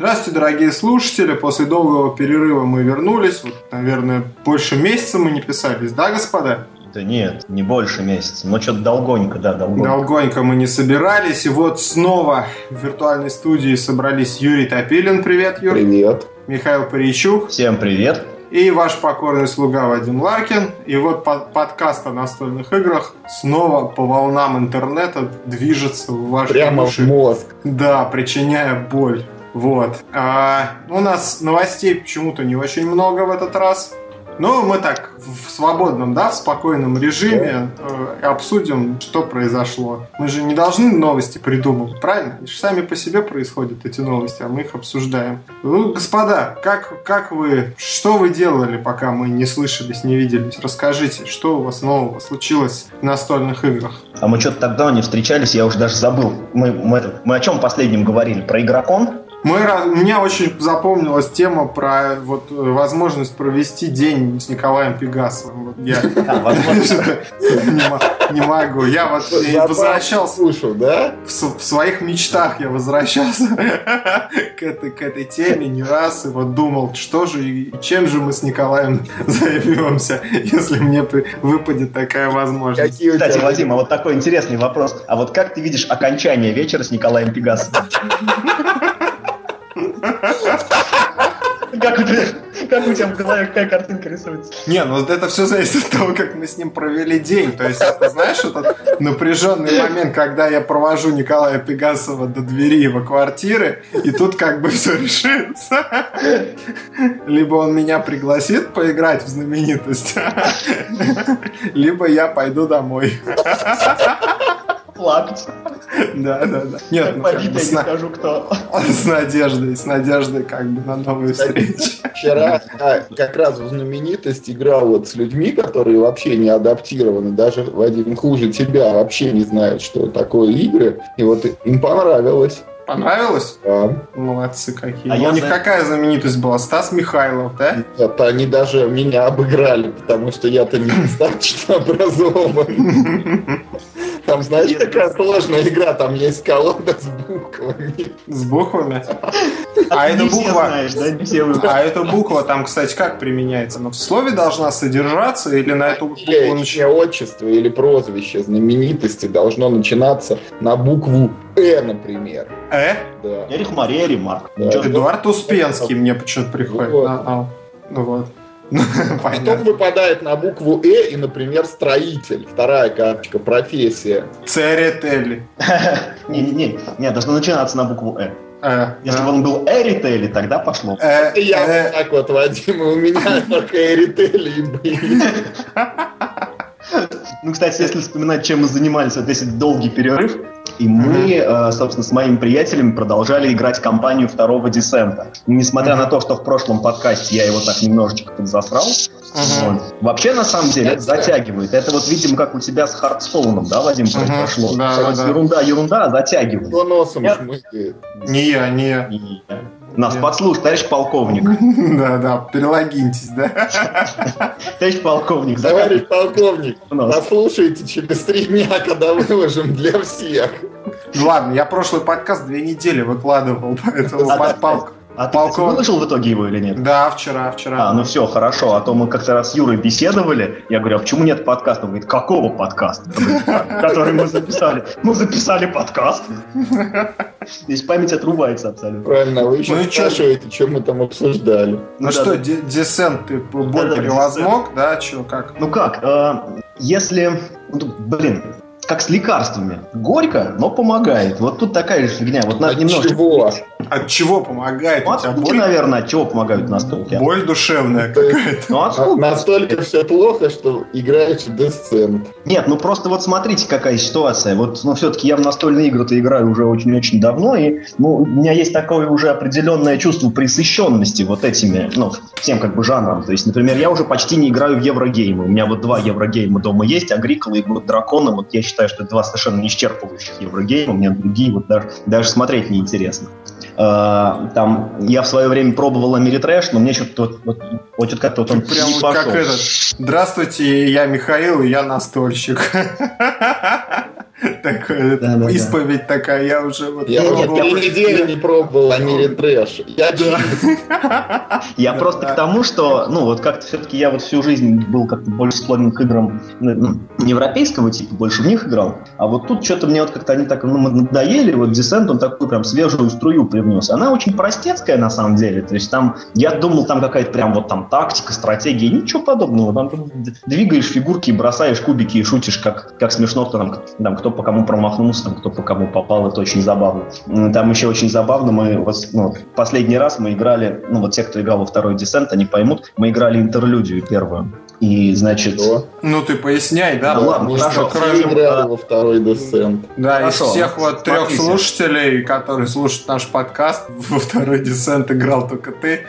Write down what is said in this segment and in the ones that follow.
Здравствуйте, дорогие слушатели. После долгого перерыва мы вернулись. Вот, наверное, больше месяца мы не писались, да, господа? Да нет, не больше месяца. Но что-то долгонько, да, долгонько. Долгонько мы не собирались. И вот снова в виртуальной студии собрались Юрий Топилин. Привет, Юр. Привет. Михаил Паричук. Всем привет. И ваш покорный слуга Вадим Ларкин. И вот под, подкаст о настольных играх снова по волнам интернета движется в ваш Прямо уши. в мозг. Да, причиняя боль. Вот. А, у нас новостей почему-то не очень много в этот раз. Но мы так в свободном, да, в спокойном режиме э, обсудим, что произошло. Мы же не должны новости придумывать, правильно? Они же сами по себе происходят эти новости, а мы их обсуждаем. Ну, господа, как, как вы, что вы делали, пока мы не слышались, не виделись? Расскажите, что у вас нового случилось в настольных играх? А мы что-то так давно не встречались, я уже даже забыл. Мы, мы, мы о чем последнем говорили? Про игрокон? Мы, мне очень запомнилась тема про вот, возможность провести день с Николаем Пегасовым. Вот я А, не мо- не могу. Я вот возвращался Слушал, да? в, своих мечтах я возвращался к этой, теме не раз и вот думал, что же и чем же мы с Николаем займемся, если мне выпадет такая возможность. Кстати. Вадим, а вот такой интересный вопрос. А вот как ты видишь окончание вечера с Николаем Пегасовым? Как у тебя, как у тебя в голове какая картинка рисуется? Не, ну это все зависит от того, как мы с ним провели день. То есть, это, знаешь, этот напряженный момент, когда я провожу Николая Пегасова до двери его квартиры, и тут как бы все решится. Либо он меня пригласит поиграть в знаменитость, либо я пойду домой. Плакать. Да, да, да. Нет, Как ну, как бы я с, не скажу кто. с надеждой, с надеждой как бы на новые встречи. Вчера я как раз в знаменитость играл вот с людьми, которые вообще не адаптированы, даже, Вадим, хуже тебя, вообще не знают, что такое игры, и вот им понравилось. Понравилось? Да. Молодцы какие. А Ну, я у них знаю- какая знаменитость была? Стас Михайлов, да? Это они даже меня обыграли, потому что я-то недостаточно образован. Там, знаешь, такая сложная игра, там есть колода с буквами. С буквами. А эта буква... А эта буква там, кстати, как применяется? Она в слове должна содержаться или на эту букву Или нач- чье отчество или прозвище знаменитости должно начинаться на букву «Э», например. Э? Да. Эрих Мария, Ремарк. Эдуард Успенский мне почему-то приходит. Вот. А, а. Потом выпадает на букву «Э» и, например, строитель. Вторая карточка, профессия. Церетели. Не-не-не, не, должно начинаться на букву Э. Э, Если да. бы он был Эрители, тогда пошло. Э, я э, вот так вот, Вадим, и у меня только эрители и были. Ну, кстати, если вспоминать, чем мы занимались вот этот долгий перерыв, и мы, э, собственно, с моими приятелями продолжали играть кампанию второго десента. Несмотря на то, что в прошлом подкасте я его так немножечко подзасрал, Мгм. вот. вообще, на самом деле, это затягивает. Это вот, видимо, как у тебя с Хардстоуном, да, Вадим, Мгм. произошло? Да, да, да. Ерунда, ерунда, а затягивает. Носом Я-. Не я, не я. Нас Нет. подслушал, товарищ полковник. Да, да, перелогиньтесь, да? Товарищ полковник, Товарищ полковник, послушайте через три дня, когда выложим для всех. Ну Ладно, я прошлый подкаст две недели выкладывал, поэтому А, под пал- А ты, Полков- кстати, выложил в итоге его или нет? Да, вчера, вчера. А, ну все, хорошо. А то мы как-то раз с Юрой беседовали. Я говорю, а почему нет подкаста? Он говорит, какого подкаста? Я говорю, «А, Который мы записали. Мы записали подкаст. Здесь память отрубается абсолютно. Правильно, вы Ну еще чё? спрашиваете, что мы там обсуждали. Ну Ну что, десент ты боль превозмог, да? Че, как? Ну как, э, если... ну, Блин, как с лекарствами. Горько, но помогает. Вот тут такая же фигня. Вот надо От немножко... чего? От чего помогает? Ну, от скуки, боль, наверное, от чего помогают настолки? боль душевная какая-то. Ну, от скуки. Настолько все плохо, что играешь в Descent. Нет, ну просто вот смотрите, какая ситуация. Вот, ну, все-таки я в настольные игры-то играю уже очень-очень давно, и ну, у меня есть такое уже определенное чувство присыщенности вот этими, ну, всем как бы жанром. То есть, например, я уже почти не играю в еврогеймы. У меня вот два еврогейма дома есть, Агрикола и вот Дракона. Вот я считаю, что это два совершенно не исчерпывающих еврогейма. Мне другие вот даже, даже смотреть неинтересно. Э, Там я в свое время пробовал Ameritrash, но мне что-то вот, вот, вот как-то вот он Прям не пошел. как этот. Здравствуйте, я Михаил, и я настольщик. такое, Да, да, да. исповедь такая, я уже вот Я Нет, просто я три просто- недели не пробовал Ameritrash. Я Я Да, просто да. к тому, что, ну, вот как-то все-таки я вот всю жизнь был как-то больше склонен к играм ну, ну, не европейского типа, больше в них играл. А вот тут что-то мне вот как-то они так ну, надоели, вот Descent, он такую прям свежую струю привнес. Она очень простецкая на самом деле, то есть там, я думал, там какая-то прям вот там тактика, стратегия, ничего подобного. Там ты двигаешь фигурки, бросаешь кубики и шутишь, как, как смешно, кто там, там, кто по кому промахнулся, там, кто по кому попал, это очень забавно. Там еще очень забавно, мы ну, последний раз мы играли, ну вот те, кто играл во второй десент, они поймут, мы играли интерлюдию первую. И, значит, Что? Ну ты поясняй, да? Да ладно, хорошо. кроме- Все играли во второй десент. Да, Хорошо. из всех вот трех Смотрите. слушателей, которые слушают наш подкаст, во второй десант играл только ты.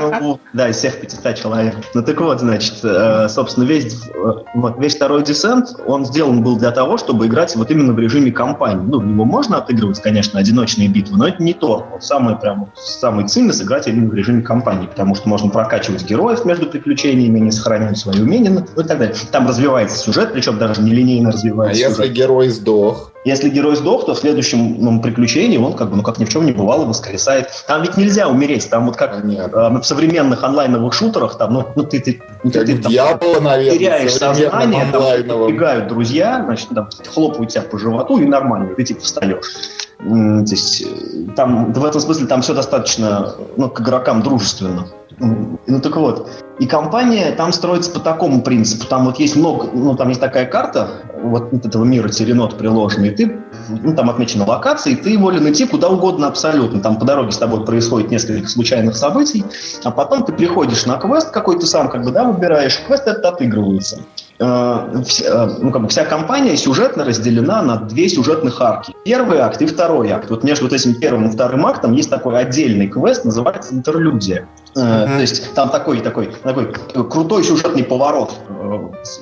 Ну, да, из всех 500 человек. Ну так вот, значит, э, собственно, весь, э, вот, весь второй десент, он сделан был для того, чтобы играть вот именно в режиме кампании. Ну, в него можно отыгрывать, конечно, одиночные битвы, но это не то. Вот самое прям, самый цимис играть именно в режиме кампании, потому что можно прокачивать героев между приключениями, не сохранять свои умения, ну и так далее. Там развивается сюжет, причем даже нелинейно А развивается если сюжет. герой сдох? Если герой сдох, то в следующем ну, приключении он как бы, ну как ни в чем не бывало, воскресает. Там ведь нельзя умереть, там вот как Понятно. э, в современных онлайновых шутерах, там, ну, ну ты, ты, ну, ты, ты там Дьявола, наверное, теряешь сознание, там убегают друзья, значит, там, хлопают тебя по животу и нормально, ты типа встаешь. То есть э, там в этом смысле там все достаточно ну, к игрокам дружественно. Ну так вот, и компания там строится по такому принципу. Там вот есть много, ну там есть такая карта вот этого мира Теренот приложенный, ты, ну там отмечена локация, и ты волен идти куда угодно абсолютно. Там по дороге с тобой происходит несколько случайных событий, а потом ты приходишь на квест какой ты сам как бы, да, выбираешь, квест этот отыгрывается. Э, вся, э, ну, как бы вся компания сюжетно разделена на две сюжетных арки. Первый акт и второй акт. Вот между вот этим первым и вторым актом есть такой отдельный квест, называется интерлюдия. Э, Мгм. То есть там такой, такой, такой э, крутой сюжетный поворот э,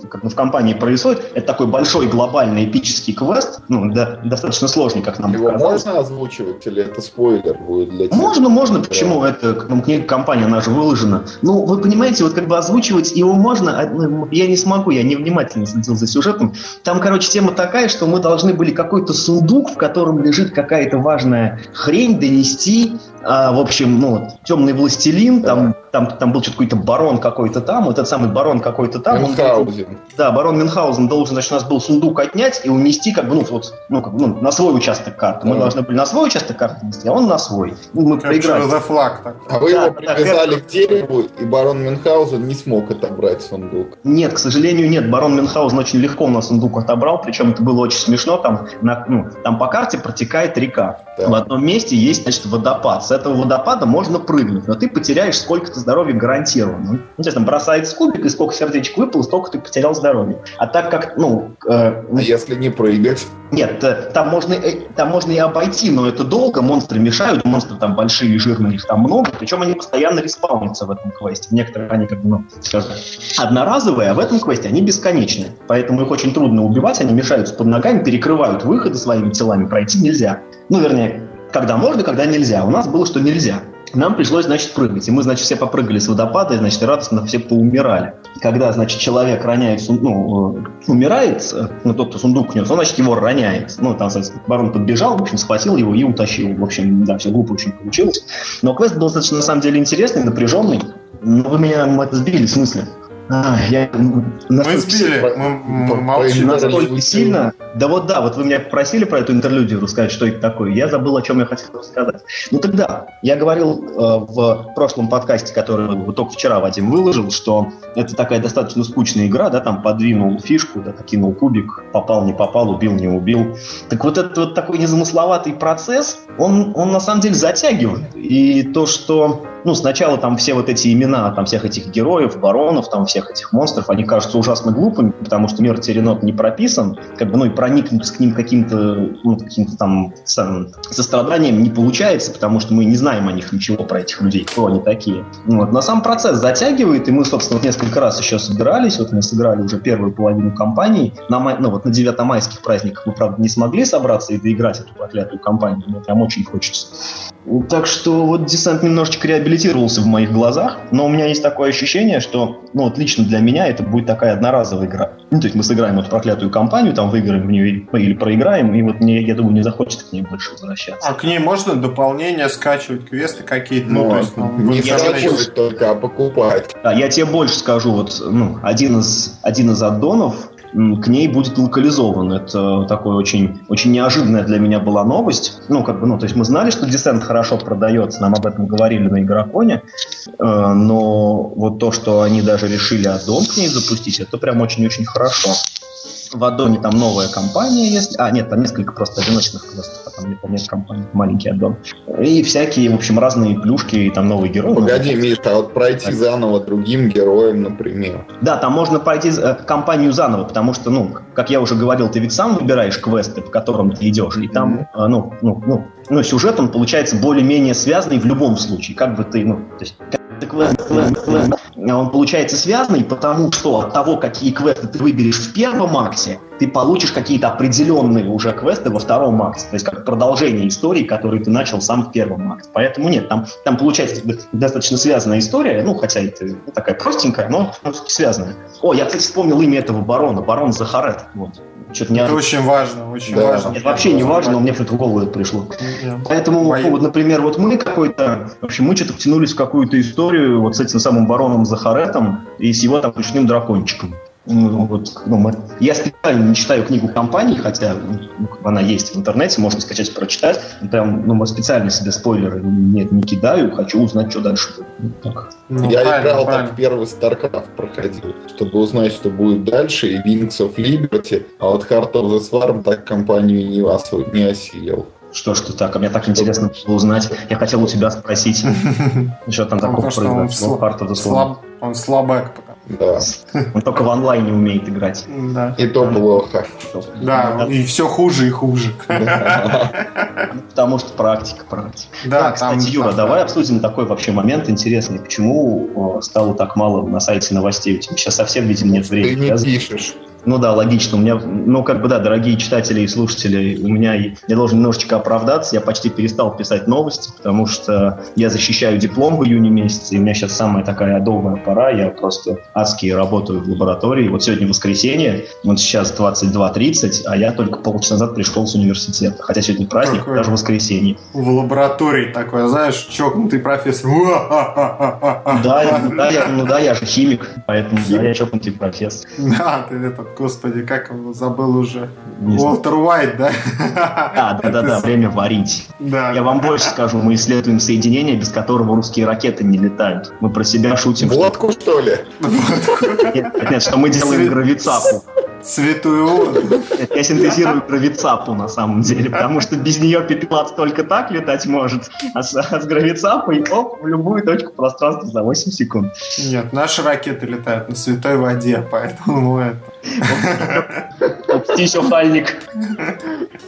как бы в компании происходит. Это такой большой глобальный эпический квест, ну, да, достаточно сложный, как нам Его показалось. можно озвучивать или это спойлер будет для тех? Можно, можно, кто- почему? Это ну, книга компания, она же выложена. Ну, вы понимаете, вот как бы озвучивать его можно, а, ну, я не смогу, я невнимательно следил за сюжетом. Там, короче, тема такая, что мы должны были какой-то сундук, в котором лежит какая-то важная хрень, донести. А, в общем, ну, темный властелин, там, там, там был что-то какой-то барон какой-то там, вот этот самый барон какой-то там. он Мюнхгаузен. да, барон Мюнхгаузен должен, значит, у нас был сундук отнять и унести, как бы, ну, вот, ну, как бы, ну, на свой участок карты. Мы Да. должны были на свой участок карты нести, а он на свой. Ну, мы Capture проиграли. the flag такой. А вы Да, его да, привязали к дереву, и барон Мюнхгаузен не смог отобрать сундук. Нет, к сожалению, нет. Барон Мюнхгаузен очень легко у нас сундук отобрал, причем это было очень смешно. Там, на- ну, там по карте протекает река. Да. В одном месте есть, значит, водопад. С этого водопада можно прыгнуть, но ты потеряешь сколько-то здоровья гарантированно. Ну, то есть там бросается кубик, и сколько сердечек выпало, столько ты потерял здоровья. А так как, ну, э, А если не прыгать? Нет, э, там можно, э, там можно и обойти, но это долго, монстры мешают, монстры там большие, жирные, их там много, причем они постоянно респаунятся в этом квесте. Некоторые они как бы, ну, скажем, одноразовые, а в этом квесте они бесконечные. Поэтому их очень трудно убивать, они мешаются под ногами, перекрывают выходы своими телами, пройти нельзя. Ну, вернее, когда можно, когда нельзя. У нас было, что нельзя. Нам пришлось, значит, прыгать. И мы, значит, все попрыгали с водопада, и, значит, радостно все поумирали. Когда, значит, человек роняет, ну, э, умирает, э, ну, тот, кто сундук нес, он, значит, его роняет. Ну, там, соответственно, барон подбежал, в общем, схватил его и утащил. В общем, да, все глупо очень получилось. Но квест был достаточно, на самом деле, интересный, напряженный. Но вы меня сбили, в смысле? А, я Мы сбили, по- мы, мы молчим. настолько сильно. Да вот да, вот вы меня попросили про эту интерлюдию рассказать, что это такое. Я забыл, о чем я хотел рассказать. Ну тогда, я говорил э, в прошлом подкасте, который вот только вчера Вадим выложил, что это такая достаточно скучная игра, да, там подвинул фишку, да, кинул кубик, попал, не попал, убил, не убил. Так вот этот вот такой незамысловатый процесс, он, он на самом деле затягивает. И то, что ну, сначала там все вот эти имена, там всех этих героев, баронов, там всех этих монстров, они кажутся ужасно глупыми, потому что мир Теренот не прописан, как бы, ну, и проникнуть к ним каким-то, ну, каким-то там сам- состраданием не получается, потому что мы не знаем о них ничего, про этих людей, кто они такие. Вот. Но сам процесс затягивает, и мы, собственно, вот несколько раз еще собирались, вот мы сыграли уже первую половину кампании, на, май- ну, вот на 9 майских праздниках мы, правда, не смогли собраться и доиграть эту проклятую кампанию, мне прям очень хочется. Так что вот десант немножечко реабилитировался в моих глазах, но у меня есть такое ощущение, что, ну вот лично для меня это будет такая одноразовая игра. Ну, то есть мы сыграем эту проклятую кампанию, там выиграем в нее или проиграем, и вот мне, я думаю, не захочется к ней больше возвращаться. А к ней можно дополнения скачивать, квесты какие-то? Ну, Ну, то есть, ну, в не скачивать только, а покупать. Да, я тебе больше скажу, вот ну, один из один из аддонов к ней будет локализован. Это такой очень, очень неожиданная для меня была новость. Ну, как бы, ну, то есть мы знали, что Descent хорошо продается, нам об этом говорили на Игроконе, э, но вот то, что они даже решили аддон к ней запустить, это прям очень-очень хорошо. В аддоне там новая компания есть. А, нет, там несколько просто одиночных квестов, а там, там нет компаний, маленький аддон. И всякие, в общем, разные плюшки, и там новые герои. Погоди, Миш, а вот пройти заново другим героем, например. Да, там можно пройти э, кампанию заново, потому что, ну, как я уже говорил, ты ведь сам выбираешь квесты, по которым ты идешь, и там, э, ну, ну, ну, ну, сюжет, он получается более-менее связанный в любом случае, как бы ты, ну, то есть каждый квест, квест, квест, он получается связанный, потому что от того, какие квесты ты выберешь в первом акте, ты получишь какие-то определенные уже квесты во втором акте, то есть как продолжение истории, которую ты начал сам в первом акте. Поэтому нет, там, там получается достаточно связанная история, ну, хотя это ну, такая простенькая, но связанная. О, я, кстати, вспомнил имя этого барона, барон Захарет, вот. Что-то не Это очень важно, очень Да. важно. Нет, вообще не важно, но мне что-то в голову это пришло. Нет. Поэтому, ну, вот, например, вот мы какой-то, в общем, мы что-то втянулись в какую-то историю вот с этим самым бароном Захаретом и с его там ручным дракончиком. Ну, вот, ну, мы- Я специально не читаю книгу компании, хотя ну, она есть в интернете, можно скачать, прочитать. Там, ну, мы специально себе спойлеры нет, не кидаю, хочу узнать, что дальше будет. Ну, так. Ну, Я правильно, играл правильно. так первый StarCraft проходил, чтобы узнать, что будет дальше, и Wings of Liberty, а вот Heart of the Swarm так компанию не, осво- не осилил. Что ж ты так, а мне так интересно было узнать. Я хотел у тебя спросить, что там такого произошло. Он слабак. потому- Да, Он только в онлайне умеет играть. Да. и то плохо. Да, и все хуже и хуже. Ну, Потому что практика, практика. Да, кстати, Юра, давай обсудим такой вообще момент интересный. Почему э, стало так мало на сайте новостей? У тебя сейчас совсем, видимо, нет Ты времени. не Я- пишешь. Ну да, логично. У меня, ну как бы да, дорогие читатели и слушатели, у меня я должен немножечко оправдаться. Я почти перестал писать новости, потому что я защищаю диплом в июне месяце, и у меня сейчас самая такая адовая пора. Я просто адски работаю в лаборатории. Вот сегодня воскресенье, вот сейчас 22.30, а я только полчаса назад пришел с университета. Хотя сегодня праздник, Какой? даже воскресенье. В лаборатории такой, знаешь, чокнутый профессор. Да, ну, да, я, ну да, я же химик, поэтому да, я чокнутый профессор. Да, ты этот, господи, как его забыл уже. Не знаю. Уолтер Уайт, да? А, да, да, да, время варить. Да. Я вам больше скажу, мы исследуем соединение, без которого русские ракеты не летают. Мы про себя шутим. что- Водку, что ли? Нет, нет, что мы делаем гравицапу. Святую воду. Я синтезирую гравицапу на самом деле, потому что без нее пепелац только так летать может, а с, а с гравицапой оп, в любую точку пространства за 8 секунд. Нет, наши ракеты летают на святой воде, поэтому это... Птичьохальник.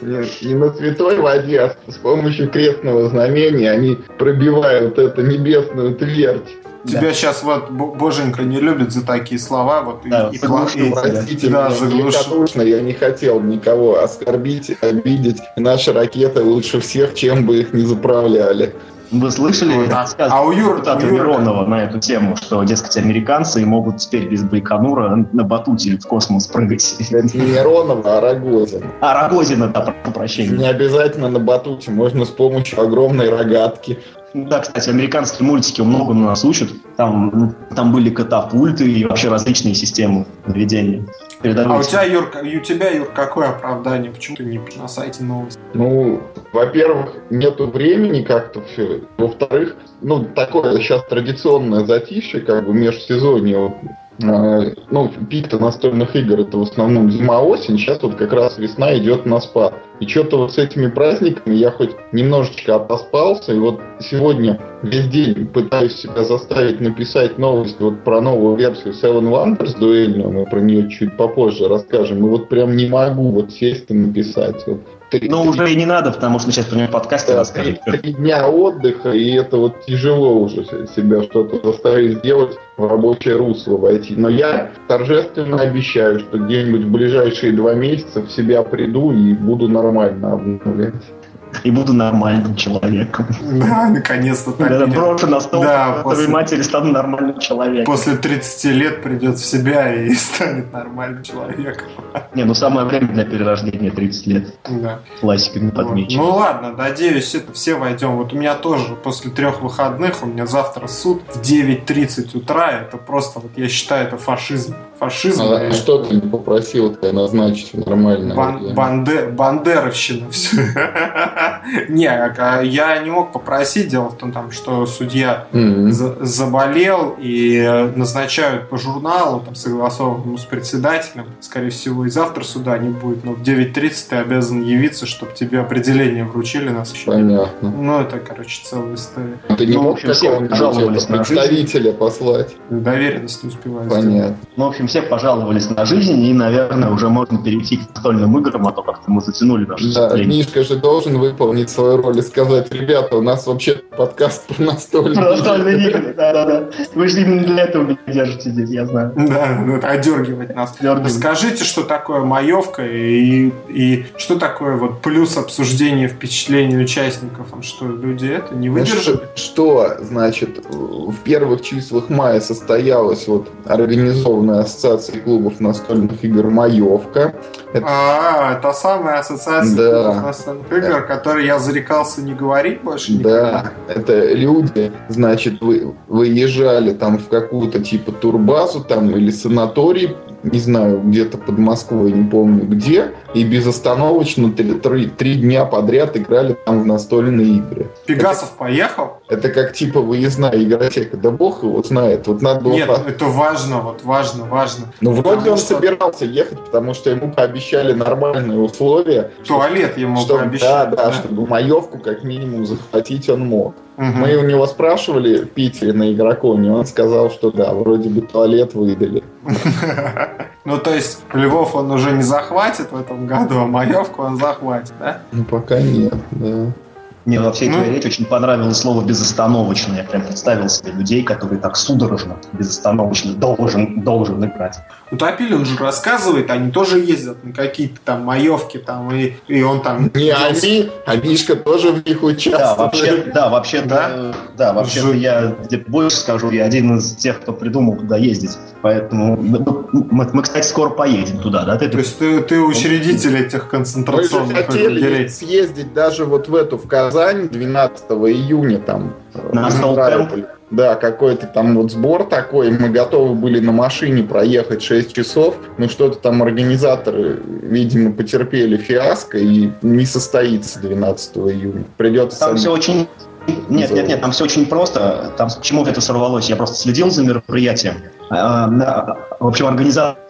Нет, не на святой воде, а с помощью крестного знамения они пробивают эту небесную твердь. Тебя сейчас вот Бо- Боженька не любит за такие слова, вот и- Да, и, и- Простите Да, меня великодушно, я не хотел никого оскорбить, обидеть. Наши ракеты лучше всех, чем бы их не заправляли. Вы слышали Вот. рассказ А у Юры- депутата у Юры- Миронова на эту тему, что, дескать, американцы могут теперь без Байконура на батуте в космос прыгать? Это не Миронова, а Рогозин. А, Рогозина, да, прошу прощения. Не обязательно на батуте, можно с помощью огромной рогатки. Да, кстати, американские мультики много на нас учат. Там, ну, там были катапульты и вообще различные системы наведения. А у тебя, Юр, и у тебя, Юр, какое оправдание? Почему ты не на сайте новости? Ну, во-первых, нету времени как-то все. Во-вторых, ну, такое сейчас традиционное затишье, как бы межсезонье. Э, ну, пик-то настольных игр это в основном зима-осень, сейчас вот как раз весна идет на спад. И что-то вот с этими праздниками я хоть немножечко отоспался, и вот сегодня весь день пытаюсь себя заставить написать новость вот про новую версию Seven Wonders дуэльную, мы про нее чуть попозже расскажем, и вот прям не могу вот сесть и написать. Вот три- Ну, уже и не надо, потому что сейчас про него в подкасте да, расскажет. три, три дня отдыха, и это вот тяжело уже себя что-то заставить сделать, в рабочее русло войти. Но я торжественно обещаю, что где-нибудь в ближайшие два месяца в себя приду и буду нормально обновлять. И буду нормальным человеком. Да, наконец-то так. Да, брошу на стол Да, после- матери, стану нормальным человеком. После 30 лет придет в себя и станет нормальным человеком. Не, ну самое время для перерождения 30 лет. Да. Классиками Вот. подмечено. Ну ладно, надеюсь, это все войдем. Вот у меня тоже после трех выходных, у меня завтра суд в 9.30 утра. Это просто, вот я считаю, это фашизм. Фашизм. А и что ты не попросил тебя назначить в нормальное бан- банде- бандеровщина. Не, а я не мог попросить. Дело в том, что судья заболел и назначают по журналу, там, согласованному с председателем. Скорее всего, и завтра суда не будет, но в 9.30 ты обязан явиться, чтобы тебе определение вручили на следующий. Понятно. Ну, это, короче, целая история. Ты не Ну, мог какого-нибудь представителя послать? Доверенность не успеваю сделать. Понятно. Ну, в общем, все пожаловались на жизнь, и, наверное, уже можно перейти к настольным играм, а то как-то мы затянули наше Да. Мишка же должен выполнить свою роль и сказать, ребята, у нас вообще подкаст про настольные Про настольные игры, да-да-да. Вы же именно для этого меня держите здесь, я знаю. Да, ну, это одергивать нас. Дёргивать. Расскажите, что такое маевка и, и что такое вот плюс обсуждение впечатлений участников. А Что люди это не выдержали? Что, что, значит, в первых числах мая состоялась вот организованная ассоциация клубов настольных игр «Маевка». Это- А, это самая ассоциация Да. клубов настольных игр, которой я зарекался не говорить больше Да, это люди, значит, вы, выезжали там в какую-то типа турбазу там или санаторий, не знаю, где-то под Москвой, не помню где, и безостановочно три, три- три дня подряд играли там в настольные игры. Пегасов поехал? Это как типа выездная игротека, да бог его знает. Вот надо было Нет, по- это важно, вот важно, важно. Ну, вроде он что собирался ехать, потому что ему пообещали нормальные условия. Туалет ему Чтобы, да, пообещали. да, чтобы маевку как минимум захватить он мог. Мгм. Мы у него спрашивали в Питере на игроконе, он сказал, что да, вроде бы туалет выдали. Ну, то есть, Львов он уже не захватит в этом году, а Маевку он захватит, да? Ну, пока нет, да. Мне во всей Ну. твоей речи очень понравилось слово «безостановочно». Я прям представил себе людей, которые так судорожно, безостановочно должен, должен играть. Ну, Топилин он же рассказывает, они тоже ездят на какие-то там маевки, там, и, и он там... Не они, а Мишка тоже в них Да, участвует. вообще, да, вообще, Да? да, да вообще Жуть. я где больше скажу, я один из тех, кто придумал туда ездить. Поэтому мы, мы- мы, кстати, скоро поедем туда, да? Ты, То есть ты, ты учредитель этих концентрационных лагерей. съездить даже вот в эту, в Казань 12 июня там. э, На. Да, какой-то там вот сбор такой, мы готовы были на машине проехать 6 часов, но что-то там организаторы, видимо, потерпели фиаско и не состоится 12 июня. Придется... Там сами- все очень... Нет, нет, нет, там все очень просто. Там почему это сорвалось? Я просто следил за мероприятием. Да, В общем, организаторы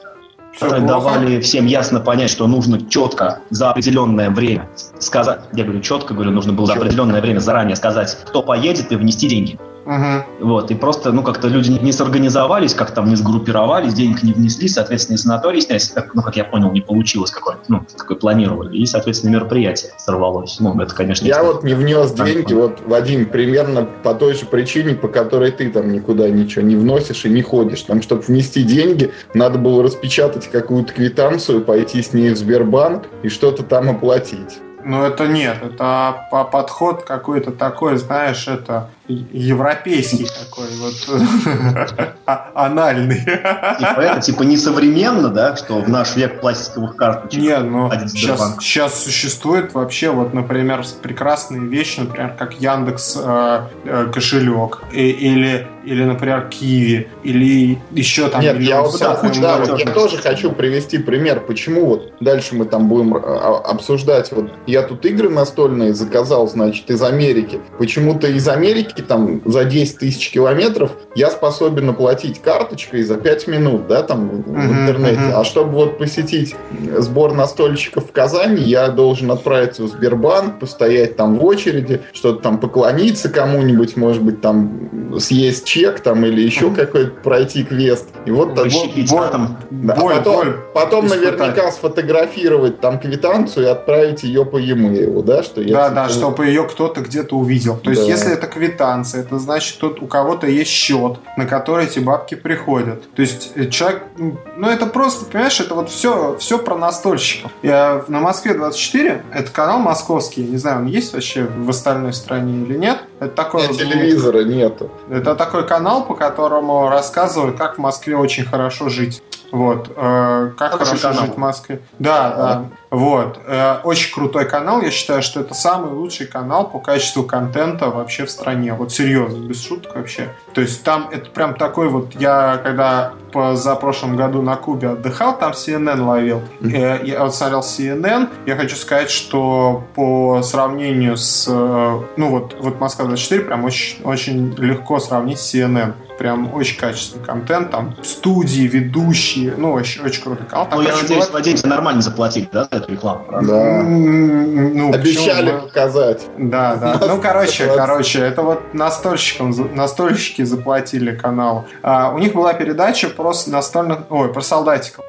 Всё плохо? давали всем ясно понять, что нужно четко за определенное время сказать. Я говорю четко, говорю, нужно было за Чётко. определенное время заранее сказать, кто поедет и внести деньги. Мгм. Вот, и просто, ну, как-то люди не- не сорганизовались, как там не сгруппировались, денег не внесли, соответственно, и санаторий снять, как, ну, как я понял, не получилось, какой, ну, какой планировали, и, соответственно, мероприятие сорвалось. Ну, это, конечно, Я вот не внес Там, деньги, вот, Вадим, примерно по той же причине, по которой ты там никуда ничего не вносишь и не ходишь. Там, чтобы внести деньги, надо было распечатать какую-то квитанцию, пойти с ней в Сбербанк и что-то там оплатить. Ну, это нет, это по- подход какой-то такой, знаешь, это европейский такой вот а- анальный. Типа это, типа, несовременно, да, что в наш век пластиковых карточек. Не, ну сейчас, сейчас существует вообще вот, например, прекрасные вещи, например, как Яндекс э, э, кошелек и- или или, например, Киви или еще там. Нет, я вот, да, да, вот я тоже хочу привести пример, почему вот дальше мы там будем а, обсуждать. Вот я тут игры настольные заказал, значит, из Америки. Почему-то из Америки там за 10 тысяч километров я способен оплатить карточкой за 5 минут, да, там в Мгм, интернете. мгм. А чтобы вот посетить сбор настольщиков в Казани, я должен отправиться в Сбербанк, постоять там в очереди, что-то там поклониться кому-нибудь, может быть, там съесть чек там или еще Мгм. какой-то пройти квест. И вот так- боль- там. да, Боль, а потом, боль. потом испытать. наверняка сфотографировать там квитанцию и отправить ее по e-mail, да, что я Да, да, чтобы ее кто-то где-то увидел. То есть, Да. если это квитанция, это значит, тут у кого-то есть счет, на который эти бабки приходят. То есть э, человек, ну это просто, понимаешь, это вот все, все про настольщиков. Я на Москве 24, это канал московский, не знаю, он есть вообще в остальной стране или нет. Это такой... Нет, телевизора нету. Это такой канал, по которому рассказывают, как в Москве очень хорошо жить. Вот. Э, как Хороший хорошо канал. жить в Москве. Да, да. да. Вот. Э, очень крутой канал. Я считаю, что это самый лучший канал по качеству контента вообще в стране. Вот серьезно, без шуток вообще. То есть там это прям такой вот... Я когда за прошлом году на Кубе отдыхал, там CNN ловил. Mm-hmm. Я вот смотрел CNN. Я хочу сказать, что по сравнению с... Э, ну вот, вот Москва 24 прям очень, очень легко сравнить с CNN прям очень качественный контент, там студии, ведущие, ну, очень, очень крутой канал. Там, ну, я надеюсь, была... владельцы нормально заплатить, да, за эту рекламу? Да. Ну, Обещали показать. Да, да. Ну, короче, короче, это вот настольщикам, настольщики заплатили канал. А, у них была передача про настольных, ой, про солдатиков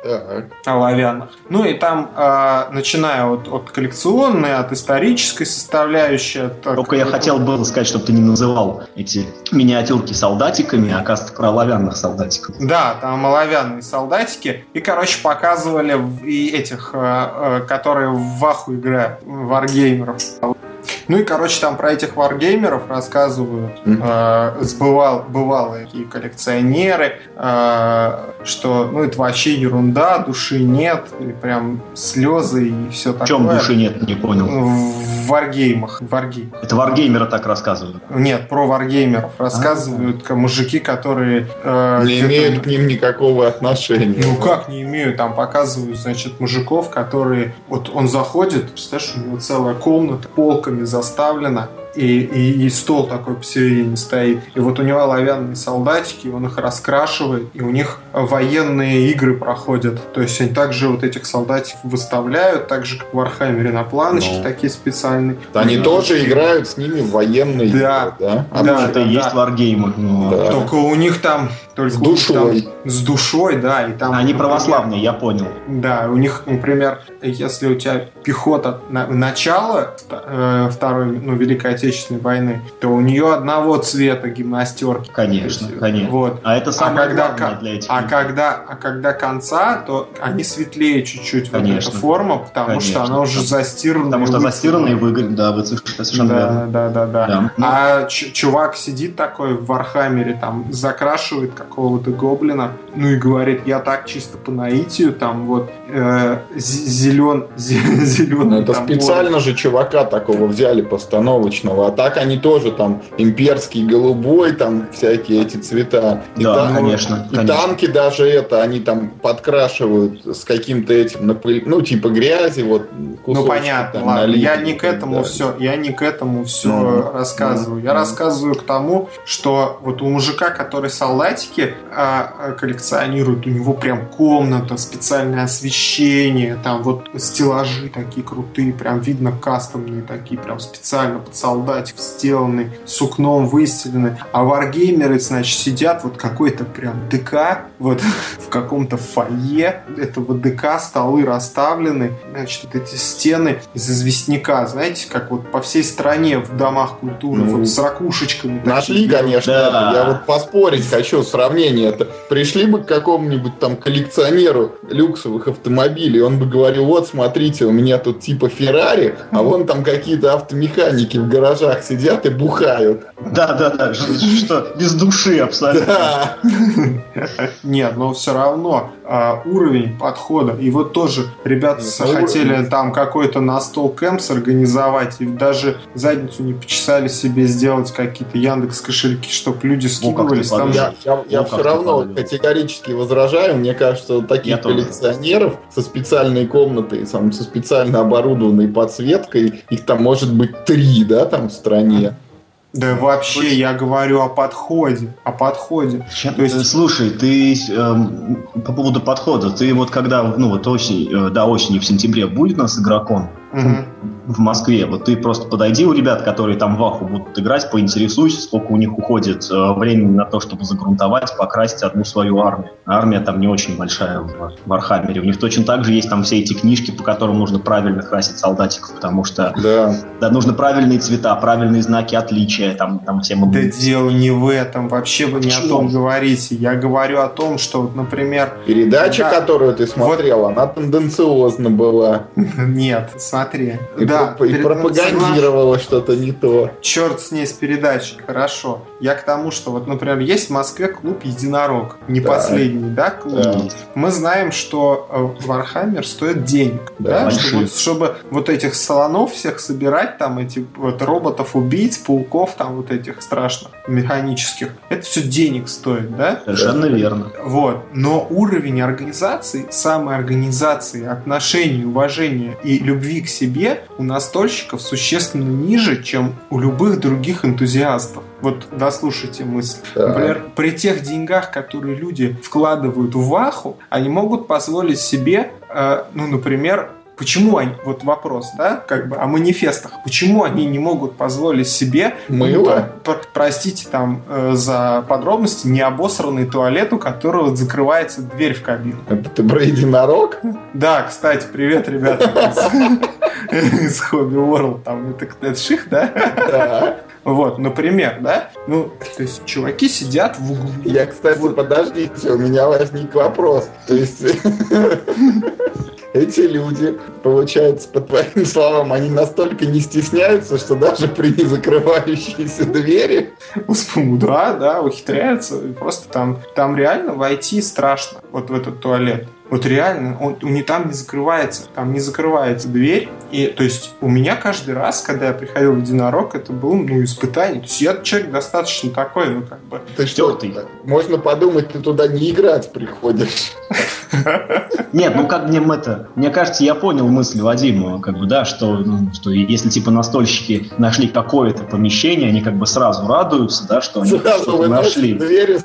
оловянных. Ну, и там, а, начиная от, от коллекционной, от исторической составляющей. Только я хотел было сказать, чтобы ты не называл эти миниатюрки солдатиками, а оказывается, про оловянных солдатиков. Да, там оловянные солдатики. И, короче, показывали и этих, э, э, которые в ваху играют, варгеймеров. Ну и, короче, там про этих варгеймеров рассказывают, mm-hmm. э, сбывал, бывалые такие коллекционеры, э, что, ну, это вообще ерунда, души нет, и прям слезы и все такое. В чем души нет, не понял. В варгеймах. варгеймах. Это варгеймеры так рассказывают? Нет, про варгеймеров рассказывают а мужики, которые... Э, не имеют к ним никакого отношения. Ну как не имеют? Там показывают, значит, мужиков, которые... Вот он заходит, представляешь, у него целая комната полками заставлена, и, и, и стол такой посередине стоит. И вот у него оловянные солдатики, он их раскрашивает, и у них военные игры проходят. То есть они также вот этих солдатиков выставляют, так же, как в Вархаммере на планочке, ну. такие специальные. Они ну, тоже играют с ними в военные да. игры, да? А да, это да, есть да. варгеймы. Да. Только у них там только с душой. Там, с душой, да. И там, Они православные, я понял. Да, у них, например, если у тебя пехота на, начала э, Второй, ну, Великой Отечественной войны, то у нее одного цвета гимнастерки. Конечно, есть, конечно. Вот. А это самое а когда, главное для этих. А когда, а когда конца, то они светлее чуть-чуть конечно, вот эта форма, потому конечно. что она уже застирана. Потому что застирана и выглядит, да, выцветшая совершенно да, верно. Да, да, да, да. Ну. А чувак сидит такой в Вархаммере, там, закрашивает какого-то гоблина, Bye. Ну и говорит, я так чисто по наитию, там, вот, э, зелен, зеленый. Ну, это специально вот. же чувака такого взяли постановочного, а так они тоже там имперский голубой, там всякие эти цвета. И да, та, конечно. И конечно. танки даже это, они там подкрашивают с каким-то этим, ну, типа грязи, вот. Ну, понятно, там, ладно. Я не к этому да. все, я не к этому все ну, рассказываю. Ну, я ну. рассказываю к тому, что вот у мужика, который солдатики а, коллекционирует, у него прям комната, специальное освещение, там вот стеллажи такие крутые, прям видно кастомные такие, прям специально под солдатик сделаны, сукном выстелены. А варгеймеры, значит, сидят вот какой-то прям ДК, вот в каком-то фойе этого ДК, столы расставлены, значит, вот эти стены из известняка, знаете, как вот по всей стране в домах культуры, ну, вот с ракушечками. Нашли, такие. конечно, да. я вот поспорить хочу, сравнение это. Пришли бы к какому-нибудь там коллекционеру люксовых автомобилей, он бы говорил, вот смотрите, у меня тут типа Феррари, а вон там какие-то автомеханики в гаражах сидят и бухают. Да, да, да, что без души абсолютно. Да. Нет, но все равно а, уровень подхода. И вот тоже ребята Нет, хотели уровень. там какой-то на стол кэмпс организовать, и даже задницу не почесали себе сделать какие-то Яндекс кошельки, чтобы люди скидывались. там я я, я все равно категорически возражаю. Мне кажется, таких я коллекционеров тоже. со специальной комнатой, со специально оборудованной подсветкой, их там может быть три, да, там в стране. Да вообще, я говорю о подходе, о подходе. Чем, То есть... Слушай, ты э, по поводу подхода, ты вот когда, ну вот осень, э, да, осенью в сентябре будет у нас игрокон, в Москве. Вот ты просто подойди у ребят, которые там в Ваху будут играть, поинтересуйся, сколько у них уходит э, времени на то, чтобы загрунтовать, покрасить одну свою армию. Армия там не очень большая в Вархаммере. У них точно так же есть там все эти книжки, по которым нужно правильно красить солдатиков, потому что да. Да, нужно правильные цвета, правильные знаки отличия, там, там все Да дело не в этом, вообще вы не Почему? о том говорите. Я говорю о том, что, вот, например... Передача, да, которую ты смотрел, вот... она тенденциозно была. Нет, смотри. И, да, и пропагандировала что-то не то. Черт с ней с передачей, хорошо. Я к тому, что вот, например, есть в Москве клуб Единорог. Не да. последний, да, клуб? Да. Мы знаем, что Вархаммер э, стоит денег. Да, да? Чтобы, вот, чтобы вот этих слонов всех собирать, там эти вот роботов-убийц, пауков, там вот этих страшных, механических, это все денег стоит, да? Совершенно верно. Вот. Но уровень организации, самой организации, отношений, уважения и любви к себе у настольщиков существенно ниже, чем у любых других энтузиастов. Вот дослушайте мысль. Да. Например, при тех деньгах, которые люди вкладывают в Ваху, они могут позволить себе, э, ну, например, Почему они, вот вопрос, да, как бы о манифестах, почему они не могут позволить себе, ну, про, простите там э, за подробности, необосранный туалет, у которого закрывается дверь в кабину. Это ты про единорог? Да, кстати, привет, ребята из Хобби World, там это, ших, да? Да. Вот, например, да? Ну, то есть чуваки сидят в углу. Я, кстати, вот. подождите, у меня возник вопрос. То есть эти люди, получается, по твоим словам, они настолько не стесняются, что даже при незакрывающейся двери... Да, да, ухитряются. Просто там, там реально войти страшно, вот в этот туалет. Вот реально, он, он не там не закрывается, там не закрывается дверь. И то есть у меня каждый раз, когда я приходил в единорог, это было ну, испытание. То есть я человек достаточно такой, ну как бы. Ты что, ты? Можно подумать, ты туда не играть приходишь. Нет, ну как мне это... Мне кажется, я понял мысль Вадима, как бы, да, что, ну, что если типа настольщики нашли какое-то помещение, они как бы сразу радуются, да, что они сразу нашли. двери с.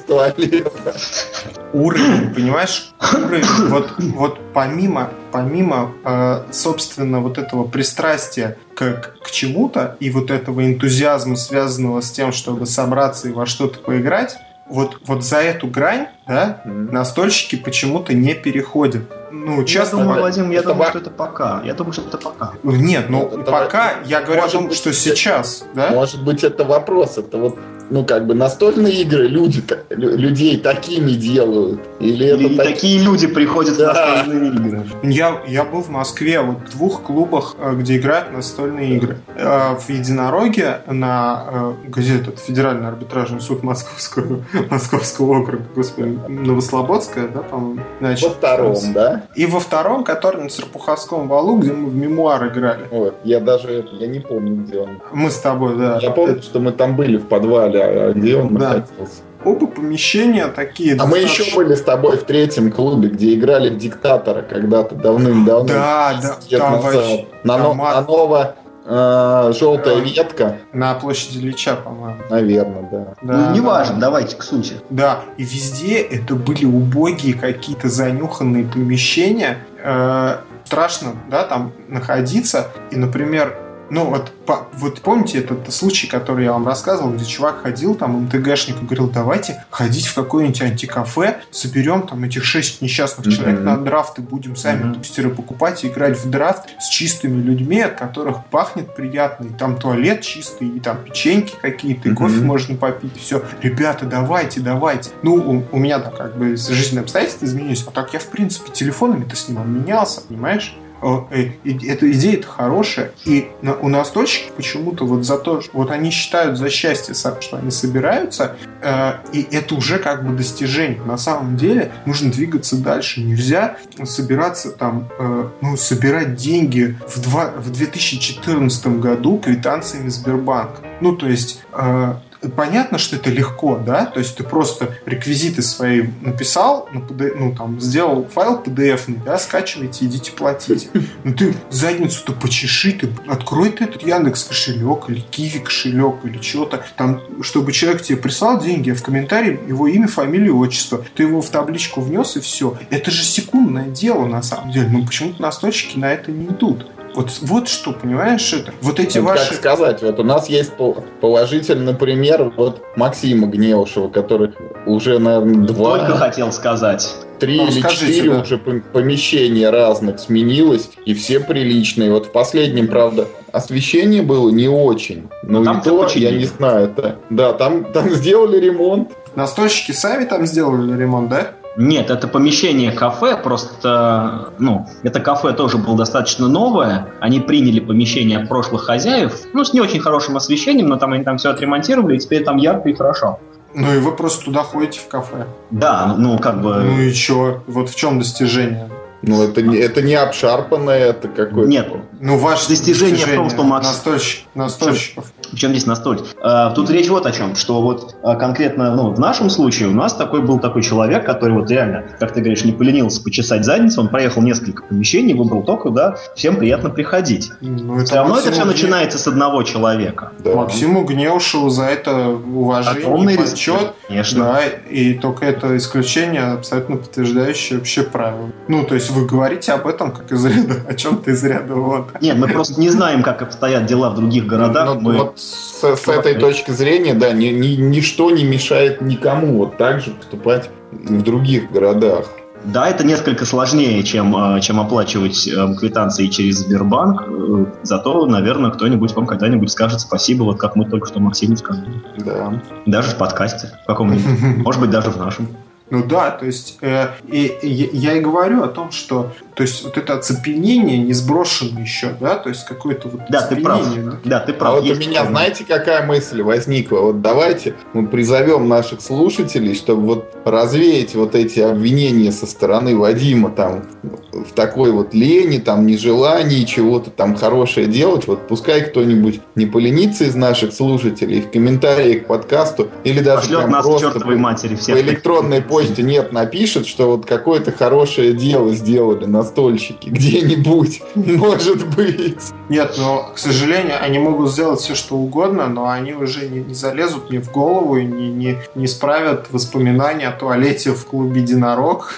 Уровень, понимаешь? Уровень, вот, вот помимо, помимо, э, собственно, вот этого пристрастия к, к чему-то и вот этого энтузиазма, связанного с тем, чтобы собраться и во что-то поиграть, вот, вот за эту грань да, mm-hmm. настольщики почему-то не переходят. Ну, часто... Я думаю, Вадим, я это думаю, что это пока. Я думаю, что это пока. Нет, ну, это пока это... я говорю о том, быть, что сейчас, да? Может быть, это вопрос. Это вот ну, как бы настольные игры люди, людей такими делают. Или, Или это такие люди приходят да. в настольные игры. Я, я был в Москве вот, в двух клубах, э, где играют настольные игры. Э, в Единороге на э, где этот Федеральный арбитражный суд Московского, Московского округа, господи, Новослободская, да, по-моему. Значит, во втором, да? И во втором, который на Серпуховском валу, где мы в мемуар играли. Вот, я даже, я не помню, где он. Мы с тобой, да. Я помню, Это... что мы там были в подвале а где он да. находился. Оба помещения такие. А достаточно... мы еще были с тобой в третьем клубе, где играли в диктатора когда-то давным-давно. Да, да. Там назад. Вообще, на, там... на ново э, желтая ветка. На площади Лича, по-моему. Наверное, да. да ну, неважно, да. давайте к сути. Да, и везде это были убогие какие-то занюханные помещения. Э, страшно, да, там находиться. И, например, ну, вот, по, вот помните этот случай, который я вам рассказывал, где чувак ходил, там, МТГшник, и говорил, давайте ходить в какое-нибудь антикафе, соберем там этих шесть несчастных mm-hmm. человек на драфт и будем сами mm-hmm. бустеры покупать и играть в драфт с чистыми людьми, от которых пахнет приятно, и там туалет чистый, и там печеньки какие-то, и mm-hmm. кофе можно попить, все. Ребята, давайте, давайте. Ну, у, у меня там как бы жизненные обстоятельства изменились, а так я, в принципе, телефонами-то с ним обменялся, понимаешь? Э, эта идея-то хорошая. И у настольщиков почему-то вот за то, что вот они считают за счастье, что они собираются, э, и это уже как бы достижение. На самом деле нужно двигаться дальше. Нельзя собираться там, э, ну, собирать деньги в, два, в 2014 году квитанциями Сбербанка. Ну, то есть понятно, что это легко, да, то есть ты просто реквизиты свои написал, ну, ну там, сделал файл PDF, да, скачивайте, идите платите. Ну ты задницу-то почеши, ты открой ты этот Яндекс кошелек или Киви кошелек или чего-то, там, чтобы человек тебе прислал деньги, а в комментарии его имя, фамилия, отчество, ты его в табличку внес и все. Это же секундное дело на самом деле, ну почему-то настольщики на это не идут. Вот, вот что, понимаешь, это? Вот эти Ну, ваши... Как сказать, вот у нас есть пол- положительный пример вот Максима Гневушева, который уже, наверное, два, Только хотел сказать. три Ну, или скажите, четыре да. уже пом- помещения разных сменилось, и все приличные. Вот в последнем, правда, освещение было не очень. Ну Там и то, починили. я не знаю, это... Да, там, там сделали ремонт. Настольщики сами там сделали ремонт, да? Нет, это помещение кафе, просто, ну, это кафе тоже было достаточно новое. Они приняли помещение прошлых хозяев, ну, с не очень хорошим освещением, но там они там все отремонтировали, и теперь там ярко и хорошо. Ну и вы просто туда ходите в кафе. Да, ну, как бы... Ну и чё? Вот в чем достижение? Ну, это, не- это не обшарпанное, это какое-то... Нет, Ну, ваше Достижение в том, что Макс- Настольщик, настольщиков. Причем здесь настоль? Э, Тут речь вот о чем, что вот э, конкретно ну, в нашем случае у нас такой был такой человек, который вот реально, как ты говоришь, не поленился почесать задницу, он проехал несколько помещений, выбрал то, куда всем приятно приходить. Ну, Все равно это Максиму все Гне- начинается с одного человека. Да. Максиму Гневшеву за это уважение, Огромный респект, конечно. Да, и только это исключение абсолютно подтверждающее вообще правило. Ну, то есть вы говорите об этом как из ряда, о чем-то из ряда вот. Нет, мы просто не знаем, как обстоят дела в других городах. Ну, мы- вот с, с этой точки зрения, да, ни- ни- ничто не мешает никому вот так же поступать в других городах. Да, это несколько сложнее, чем, э, чем оплачивать э, квитанции через Сбербанк. э, Зато, наверное, кто-нибудь вам когда-нибудь скажет спасибо, вот как мы только что Максиму сказали. Да. Даже в подкасте в каком-нибудь. Может быть, даже в нашем. Ну да, то есть э, и, и я и говорю о том, что то есть вот это оцепенение не сброшено еще, да, то есть какое-то вот Да, ты прав. оцепенение, да. Ты А прав. вот у меня, такое. знаете, какая мысль возникла? Вот давайте мы призовем наших слушателей, чтобы вот развеять вот эти обвинения со стороны Вадима там в такой вот лени, там нежелании чего-то там хорошее делать. Вот пускай кто-нибудь не поленится из наших слушателей в комментарии к подкасту или даже Пошлет прям нас к просто чертовой матери по всех. электронной почте нет напишет, что вот какое-то хорошее дело сделали настольщики где-нибудь, может быть. Нет, но, к сожалению, они могут сделать все, что угодно, но они уже не, не залезут мне в голову и не, не, не справят воспоминания о туалете в клубе «Единорог».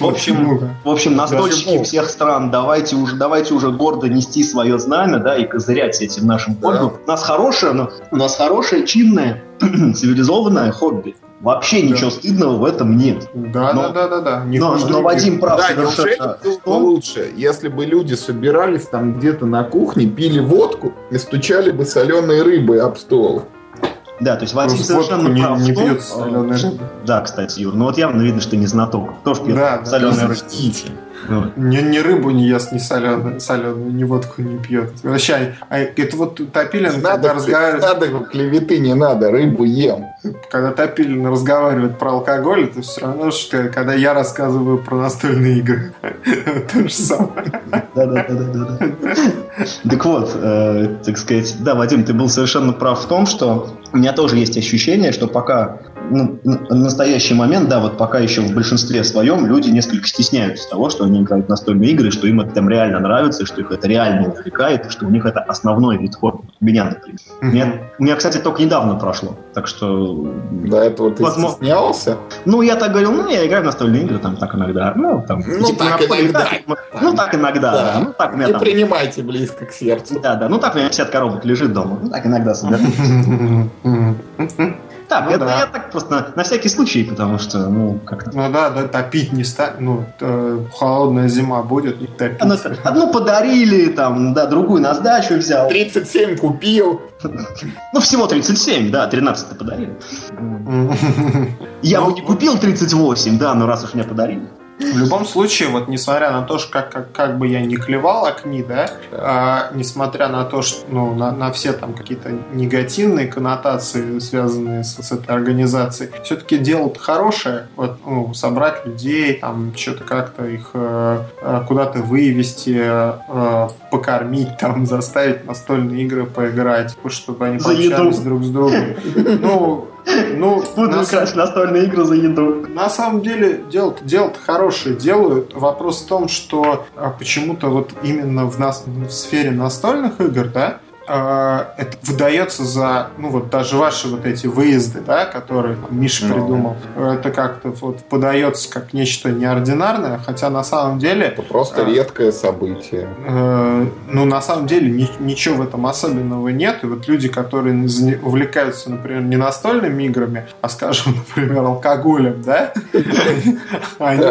В общем, Ну, В общем, настольщики всех стран, давайте уже, давайте уже гордо нести свое знамя, да, и козырять этим нашим Да. хобби. У нас хорошее, но у нас хорошее, чинное, цивилизованное хобби. Вообще Да. ничего стыдного в этом нет. Да, Но- да, да, да, да. Не Но, но. Вадим прав Да, совершенно. было бы Что? лучше, если бы люди собирались там где-то на кухне, пили водку и стучали бы соленой рыбой об стол? Да, то есть Вадим Просто совершенно не, прав не в том, пьют э, соленой рыбы. Да, кстати, Юр, ну вот явно видно, что не знаток. Кто ж пьет Да, да. соленую рыбу? Простите. Ну, Ни, ни рыбу не ест, ни соленую, соленую, ни водку не пьет. Вообще, а это вот Топилин, Не когда, надо, разговаривает, надо клеветы, не надо, рыбу ем. когда Топилин разговаривает про алкоголь, это все равно, что когда я рассказываю про настольные игры. То же самое. Да-да-да-да-да. Так вот, э, так сказать, да, Вадим, ты был совершенно прав в том, что у меня тоже есть ощущение, что пока ну, н- настоящий момент, да, вот пока еще в большинстве своем люди несколько стесняются того, что они играют настольные игры, что им это там реально нравится, что их это реально увлекает, что у них это основной вид хобби. У меня, например. У меня, у меня, кстати, только недавно прошло, так что... До этого ты Возможно. стеснялся? Ну, я так говорил, ну, я играю в настольные игры, там, так иногда, ну, там... Ну, типа, так на поле, иногда. да, Ну, так иногда, Да. да. Ну, так меня Не там... принимайте близко к сердцу. Да, да, ну так у меня 50 коробок лежит дома. Ну так иногда собираю. Так, Ну это да. я так просто на, на всякий случай, потому что, ну, как-то. Ну да, да, топить не ста... Ну, э, холодная зима будет, не топить. Одну, одну подарили, там, да, другую на сдачу взял. 37 купил. Ну, всего 37, да, 13 подарили. Я Ну, бы не купил 38, да, но раз уж мне подарили. В любом случае, вот несмотря на то, что как, как, как бы я не клевал окни, да, а, несмотря на то, что ну, на, на все там какие-то негативные коннотации, связанные с, с этой организацией, все-таки дело хорошее, вот, ну, собрать людей, там, что-то как-то их э, э, куда-то вывести, э, покормить, там, заставить настольные игры поиграть, чтобы они За пообщались еду. друг с другом. Ну, ну, Буду играть настольные игры за еду. на самом деле дело дело хорошее делают. Вопрос в том, что а, почему-то вот именно в нас в сфере настольных игр, да, это выдается за, ну вот даже ваши вот эти выезды, да, которые там, Миша Ну. придумал, это как-то вот подается как нечто неординарное, хотя на самом деле Это просто А. редкое событие. Э, ну, на самом деле, ни- ничего в этом особенного нет. И вот люди, которые увлекаются, например, не настольными играми, а, скажем, например, алкоголем, да, они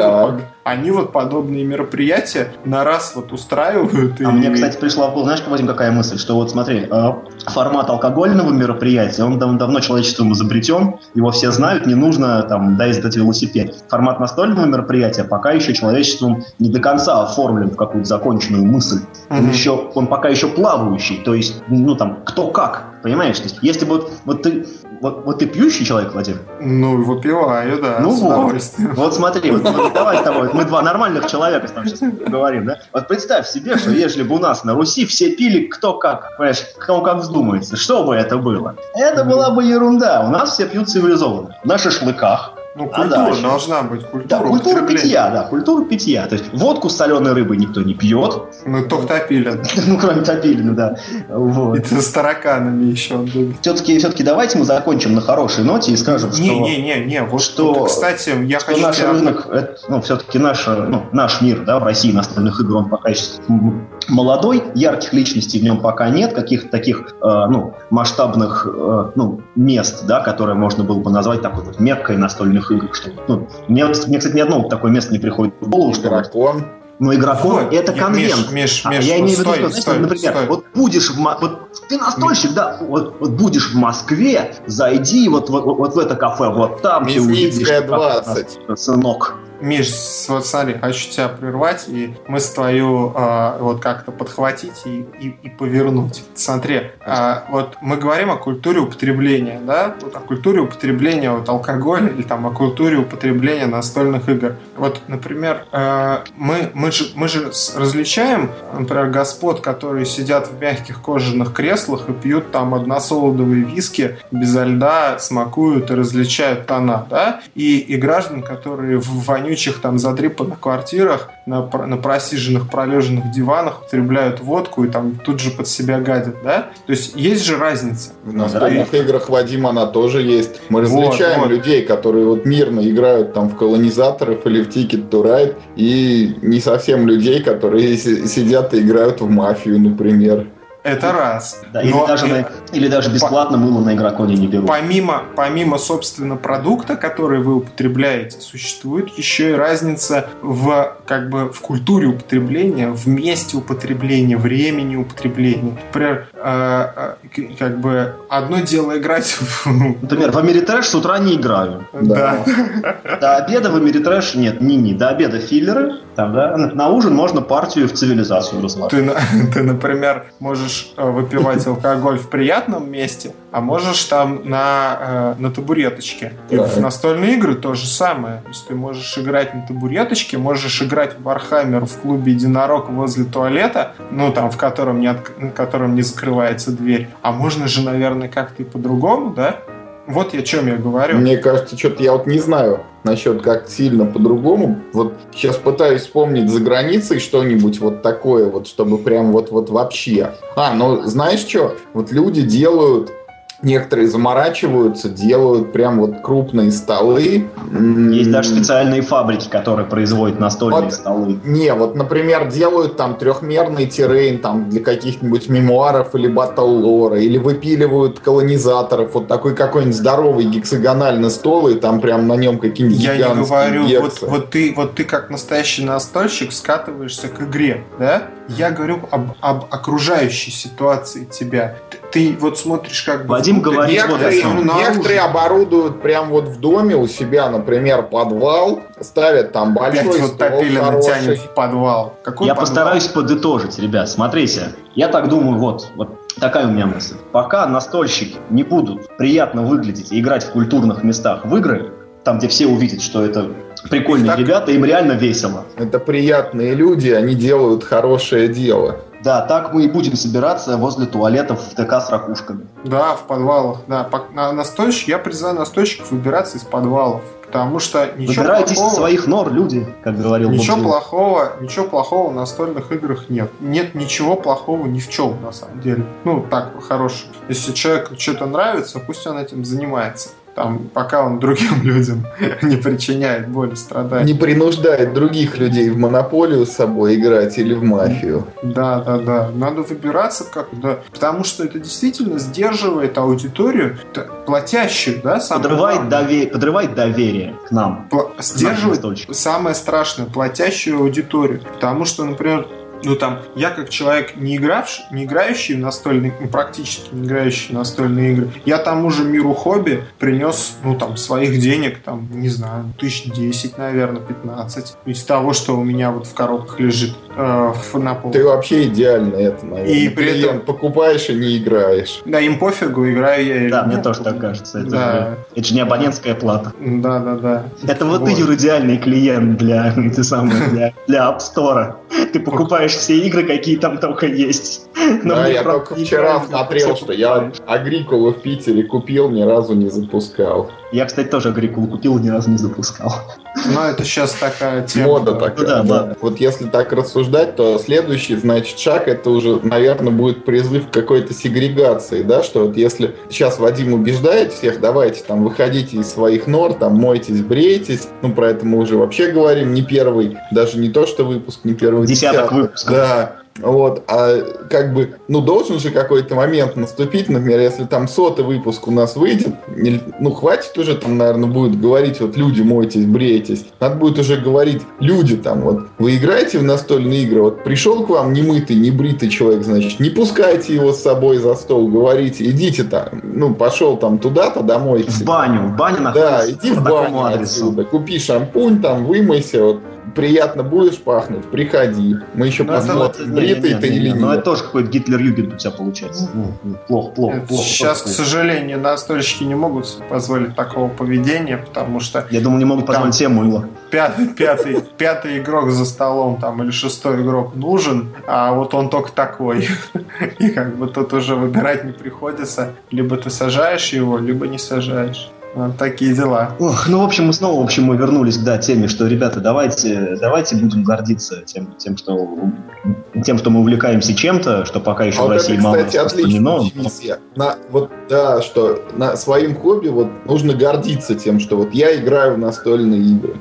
они вот подобные мероприятия на раз вот устраивают. А и- мне, кстати, пришла в голову, знаешь, Вадим, какая мысль, что вот смотри, э, формат алкогольного мероприятия, он дав- давно человечеством изобретен, его все знают, не нужно там, да, издать велосипед. Формат настольного мероприятия пока еще человечеством не до конца оформлен в какую-то законченную мысль. Он Мгм. еще, он пока еще плавающий, то есть, ну там, кто как, понимаешь? То есть, если бы вот, вот ты, вот, вот ты пьющий человек, Владимир, Ну, выпиваю, да, Ну с вот. удовольствием. вот смотри, вот, вот давай с тобой, мы два нормальных человека тобой сейчас говорим, да? Вот представь себе, что если бы у нас на Руси все пили кто как, понимаешь, кому как вздумается, что бы это было? Это была бы ерунда. У нас все пьют цивилизованно. На шашлыках. Ну, А культура дальше? должна быть, Да, культура культура употребления. питья, да, культура питья. То есть водку с соленой рыбой никто не пьет, Ну, только топили. ну, кроме Топилина, да. Вот. Это с тараканами еще. Все-таки, все-таки давайте мы закончим на хорошей ноте и скажем, что... Не-не-не, вот, что- вот, кстати, я что хочу наш тебя- рынок, это, ну, все-таки наш, ну, наш мир, да, в России настольных игр, он пока еще молодой, ярких личностей в нем пока нет, каких-то таких, э, ну, масштабных, э, ну, мест, да, которые можно было бы назвать такой вот меккой настольных игр, что, ну, мне, мне, кстати, ни одно такое место не приходит в голову, что, вот, Игрокон. ну, игрокон, Вот, это конвент. Миш, А Миш, я вот имею в виду, что, знаешь, стой, например, стой. вот будешь в вот ты настольщик, да, вот, вот будешь в Москве, зайди вот, вот, вот в это кафе, вот там ты увидишь, Мясницкая, как 20. нас, сынок. Миш, вот смотри, хочу тебя прервать, и мы с твою а, вот как-то подхватить и, и, и повернуть. Смотри, а, вот мы говорим о культуре употребления, да, вот о культуре употребления вот алкоголя или там о культуре употребления настольных игр. Вот, например, а, мы, мы, же, мы же различаем, например, господ, которые сидят в мягких кожаных креслах и пьют там односолодовые виски безо льда, смакуют и различают тона, да, и, и граждан, которые в вонючих там задрипанных квартирах на, на просиженных, пролеженных диванах употребляют водку и там тут же под себя гадят, да? То есть есть же разница. В настольных играх Вадим она тоже есть. Мы Вот, различаем вот. людей, которые вот мирно играют там в колонизаторов или в Ticket to Ride, и не совсем людей, которые си- сидят и играют в мафию, например. Это раз. Да, или, Но, даже на- или даже бесплатно мыло на игроконе не берут. Помимо, помимо, собственно, продукта, который вы употребляете, существует еще и разница в, как бы, в культуре употребления, в месте употребления, времени употребления. Например, э, э, как бы одно дело играть в... Например, в Америтрэш с утра не играю. Да. До обеда в Ameritrash нет, не-не. До обеда филлеры, там, да, на, ужин можно партию в цивилизацию разложить. Ты, например, можешь э, выпивать алкоголь в приятном месте, а можешь там на, э, на табуреточке. И в настольные игры то же самое. То есть ты можешь играть на табуреточке, можешь играть в Warhammer в клубе единорог возле туалета, ну там, в котором не, отк- в котором не закрывается дверь. А можно же, наверное, как-то и по-другому, да? Вот я о чем я говорю. Мне кажется, что-то я вот не знаю насчет как сильно по-другому. Вот сейчас пытаюсь вспомнить за границей что-нибудь вот такое, вот чтобы прям вот-вот вообще. А, ну знаешь что? Вот люди делают Некоторые заморачиваются, делают прям вот крупные столы. Есть даже специальные фабрики, которые производят настольные Вот. столы. Не, вот, например, делают там трехмерный террейн там для каких-нибудь мемуаров или батл-лора, или выпиливают колонизаторов, вот такой какой-нибудь здоровый гексагональный стол, и там прям на нем какие-нибудь Я не гигантские говорю, вот, вот ты, вот ты как настоящий настольщик скатываешься к игре, да? Я говорю об, об окружающей ситуации тебя. Ты, ты вот смотришь как бы... Вадим внутрь, говорит вот Некоторые, это. ну, наружу. некоторые оборудуют прям вот в доме у себя, например, подвал, ставят там Опять большой вот стол Топилина хороший. тянет в подвал. Какой Я подвал? постараюсь подытожить, ребят. Смотрите, я так думаю, вот, вот такая у меня мысль. Пока настольщики не будут приятно выглядеть и играть в культурных местах в игры, там, где все увидят, что это прикольные Так. ребята, им реально весело. Это приятные люди, они делают хорошее дело. Да, так мы и будем собираться возле туалетов в ТК с ракушками. Да, в подвалах, да. На, настойщик, я призываю настойщиков выбираться из подвалов. Потому что ничего Выбирайтесь плохого... из своих нор, люди, как говорил Ничего плохого, ничего плохого в настольных играх нет. Нет ничего плохого ни в чем, на самом деле. Ну, так, по-хорошему. Если человеку что-то нравится, пусть он этим занимается. Там, пока он другим людям не причиняет боль и страдания. Не принуждает других людей в монополию с собой играть или в мафию. Да, да, да. Надо выбираться как да. Потому что это действительно сдерживает аудиторию платящих, да, самое Подрывает, главное. дове- подрывает доверие к нам. Пла- сдерживает самое страшное платящую аудиторию. Потому что, например, ну там, я как человек, не, игравший, не играющий в настольные, ну, практически не играющий в настольные игры, я тому же миру хобби принес, ну там, своих денег, там, не знаю, тысяч десять, наверное, 15, из того, что у меня вот в коробках лежит э, в- на пол. Ты вообще идеально это, наверное. И при Клиент этом- покупаешь и не играешь. Да, им пофигу, играю я или Да, мне тоже так кажется. Это, Да. же, это же не абонентская плата. Да, да, да. Это вот, ты, Вот. Юр, идеальный клиент для, ты самый, для, для App Store. Ты покупаешь все игры, какие там только есть. Но да, я только вчера смотрел, что я покупаешь. Агрикулу в Питере купил, ни разу не запускал. Я, кстати, тоже Агрикулу купил и ни разу не запускал. Но это сейчас такая тема. Мода да. такая. да, да. да. Вот если так рассуждать, то следующий, значит, шаг это уже, наверное, будет призыв к какой-то сегрегации, да, что вот если сейчас Вадим убеждает всех, давайте там выходите из своих нор, там мойтесь, брейтесь, ну про это мы уже вообще говорим, не первый, даже не то, что выпуск, не первый Десяток выпусков. Да, вот, а как бы, ну, должен же какой-то момент наступить, например, если там сотый выпуск у нас выйдет, ну, хватит уже там, наверное, будет говорить, вот, люди, мойтесь, брейтесь. Надо будет уже говорить, люди там, вот, вы играете в настольные игры, вот, пришел к вам немытый, небритый человек, значит, не пускайте его с собой за стол, говорите, идите там, ну, пошел там туда-то домой. В баню. В баню Да, находится иди в баню отсюда, купи шампунь, там, вымойся, вот, приятно будешь пахнуть, приходи. Мы еще Ну, это посмотрим, Не, бритый ты или не, Ну, это нет. тоже какой-то Гитлер-Югент у тебя получается. Ну, ну, Плохо, плохо, Это плохо. Сейчас, плохо. к сожалению, настольщики не могут позволить такого поведения, потому что Я думаю, не могут позволить себе мыло. пятый, пятый, пятый игрок за столом там или шестой игрок нужен, а вот он только такой. И как бы тут уже выбирать не приходится. Либо ты сажаешь его, либо не сажаешь. Вот такие дела. Ох, ну, в общем, мы снова, в общем, мы вернулись к да, теме, что, ребята, давайте, давайте будем гордиться тем, тем, что, тем, что мы увлекаемся чем-то, что пока еще А в вот России это, мало кстати, отличная дивизия. На, вот, да, что на своим хобби вот нужно гордиться тем, что вот я играю в настольные игры.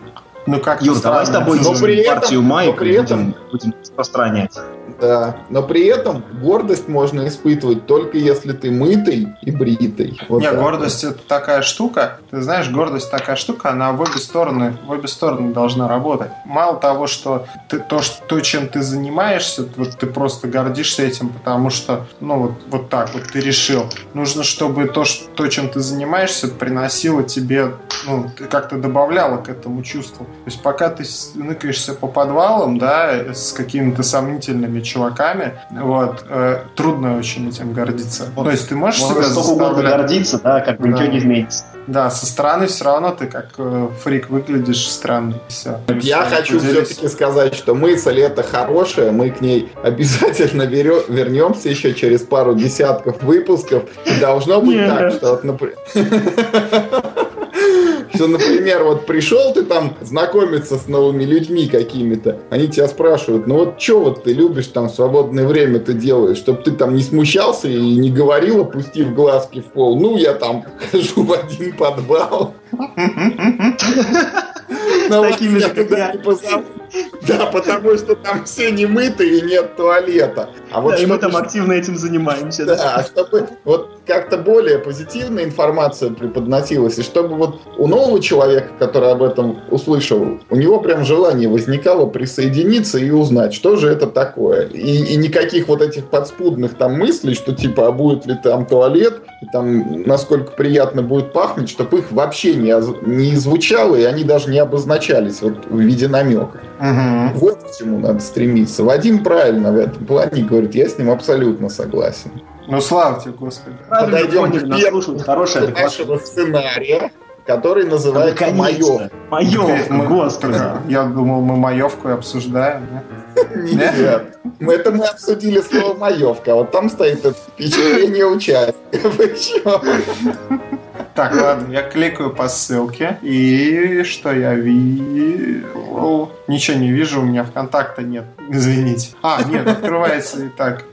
Ну как Юр, давай с тобой Но при этом- партию но маек при будем, будем распространять. Да. Но при этом гордость можно испытывать только если ты мытый и бритый. Вот Не, гордость это такая штука. Ты знаешь, гордость такая штука, она в обе стороны, в обе стороны должна работать. Мало того, что ты то, что, то чем ты занимаешься, вот ты просто гордишься этим, потому что, ну вот, вот так вот ты решил. Нужно, чтобы то, что, то, чем ты занимаешься, приносило тебе, ну, ты как-то добавляло к этому чувству. То есть пока ты ныкаешься по подвалам, да, с какими-то сомнительными чуваками, вот, э, трудно очень этим гордиться. Вот. То есть ты можешь Можно себя угодно заставлять... гордиться, да, как бы Да. ничего не изменится. Да, со стороны все равно ты как э, фрик выглядишь странно. Все. Я хочу все-таки сказать, что мысль это хорошая, мы к ней обязательно верё- вернемся еще через пару десятков выпусков. И должно быть так, что, вот, напр- что, например, вот пришел ты там знакомиться с новыми людьми какими-то, они тебя спрашивают, ну вот что вот ты любишь там в свободное время ты делаешь, чтобы ты там не смущался и не говорил, опустив глазки в пол, ну я там хожу в один Но вас такими же. Да, потому что там все не мыты и нет туалета. А вот да, и мы там активно этим занимаемся. да. да, чтобы вот как-то более позитивная информация преподносилась, и чтобы вот у нового человека, который об этом услышал, у него прям желание возникало присоединиться и узнать, что же это такое. И, и никаких вот этих подспудных там мыслей, что типа, а будет ли там туалет, и там насколько приятно будет пахнуть, чтобы их вообще не, не звучало, и они даже не обозначались вот в виде намека. Мгм. Вот к чему надо стремиться. Вадим правильно в этом плане говорит, я с ним абсолютно согласен. Ну слава тебе, Господи. Подойдем к первому нашего сценария, который называется «Маев». Маев, Мы- господи. Я думал, мы маевку обсуждаем. нет? Мы- Это мы обсудили слово «маевка», а вот там стоит это впечатление участия. Так, ладно, я кликаю по ссылке, и что я вижу? Ничего не вижу, у меня ВКонтакта нет, извините. А, нет, открывается и так.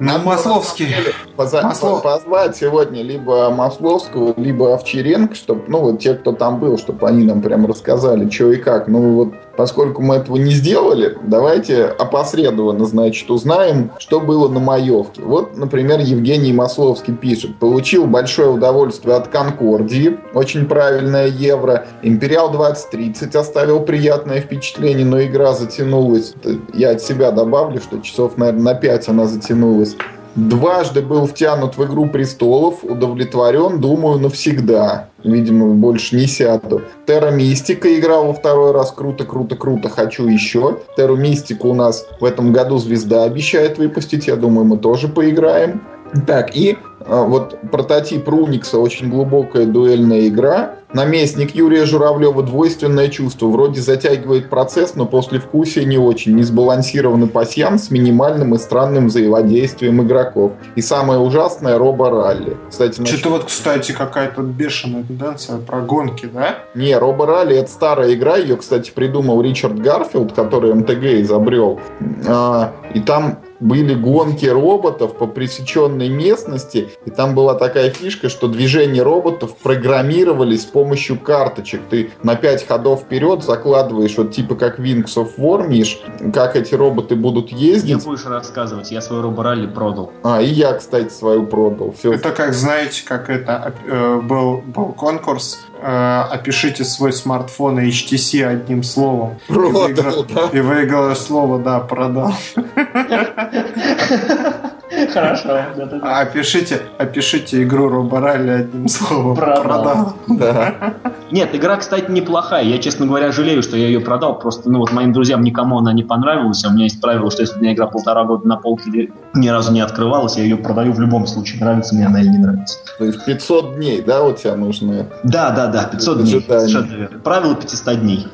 Ну, Нам Масловский. Поза- Маслов. Позвать сегодня либо Масловского, либо Овчаренко, чтобы, ну, вот те, кто там был, чтобы они нам прям рассказали, что и как. Ну, вот поскольку мы этого не сделали, давайте опосредованно, значит, узнаем, что было на маевке. Вот, например, Евгений Масловский пишет. Получил большое удовольствие от Конкордии, очень правильная евро. Империал 2030 оставил приятное впечатление, но игра затянулась. Я от себя добавлю, что часов, наверное, на 5 она затянулась. Дважды был втянут в «Игру престолов», удовлетворен, думаю, навсегда. Видимо, больше не сяду. Терра Мистика играл во второй раз. Круто, круто, круто. Хочу еще. Терру Мистику у нас в этом году звезда обещает выпустить. Я думаю, мы тоже поиграем. Так, и а, вот прототип Руникса, очень глубокая дуэльная игра. Наместник Юрия Журавлева двойственное чувство. Вроде затягивает процесс, но после вкусия не очень. Несбалансированный пасьян с минимальным и странным взаимодействием игроков. И самое ужасное — робо-ралли. Кстати, насчет- Что-то вот, кстати, какая-то бешеная тенденция про гонки, да? Не, Робо Ралли это старая игра, ее, кстати, придумал Ричард Гарфилд, который МТГ изобрел. А, и там были гонки роботов по пресеченной местности, и там была такая фишка, что движения роботов программировались с помощью карточек. Ты на 5 ходов вперед закладываешь, вот типа как Wings of War, Миш, как эти роботы будут Не ездить. будешь рассказывать, я свой роборалли продал. А, и я, кстати, свою продал. Все. Это как, знаете, как это э, был, был конкурс э, «Опишите свой смартфон и HTC одним словом». И Продал, выиграл- да. И выиграло слово, да, продал. Хорошо. А Опишите, опишите игру Роборалли одним словом. Продал. Да. Нет, игра, кстати, неплохая. Я, честно говоря, жалею, что я ее продал. Просто, ну вот моим друзьям никому она не понравилась. А у меня есть правило, что если у меня игра полтора года на полке ни разу не открывалась, я ее продаю в любом случае. Нравится мне она или не нравится. То есть 500 дней, да, у тебя нужно? Да, да, да, 500 дней. Ожидание. Совершенно верно. Правило 500 дней.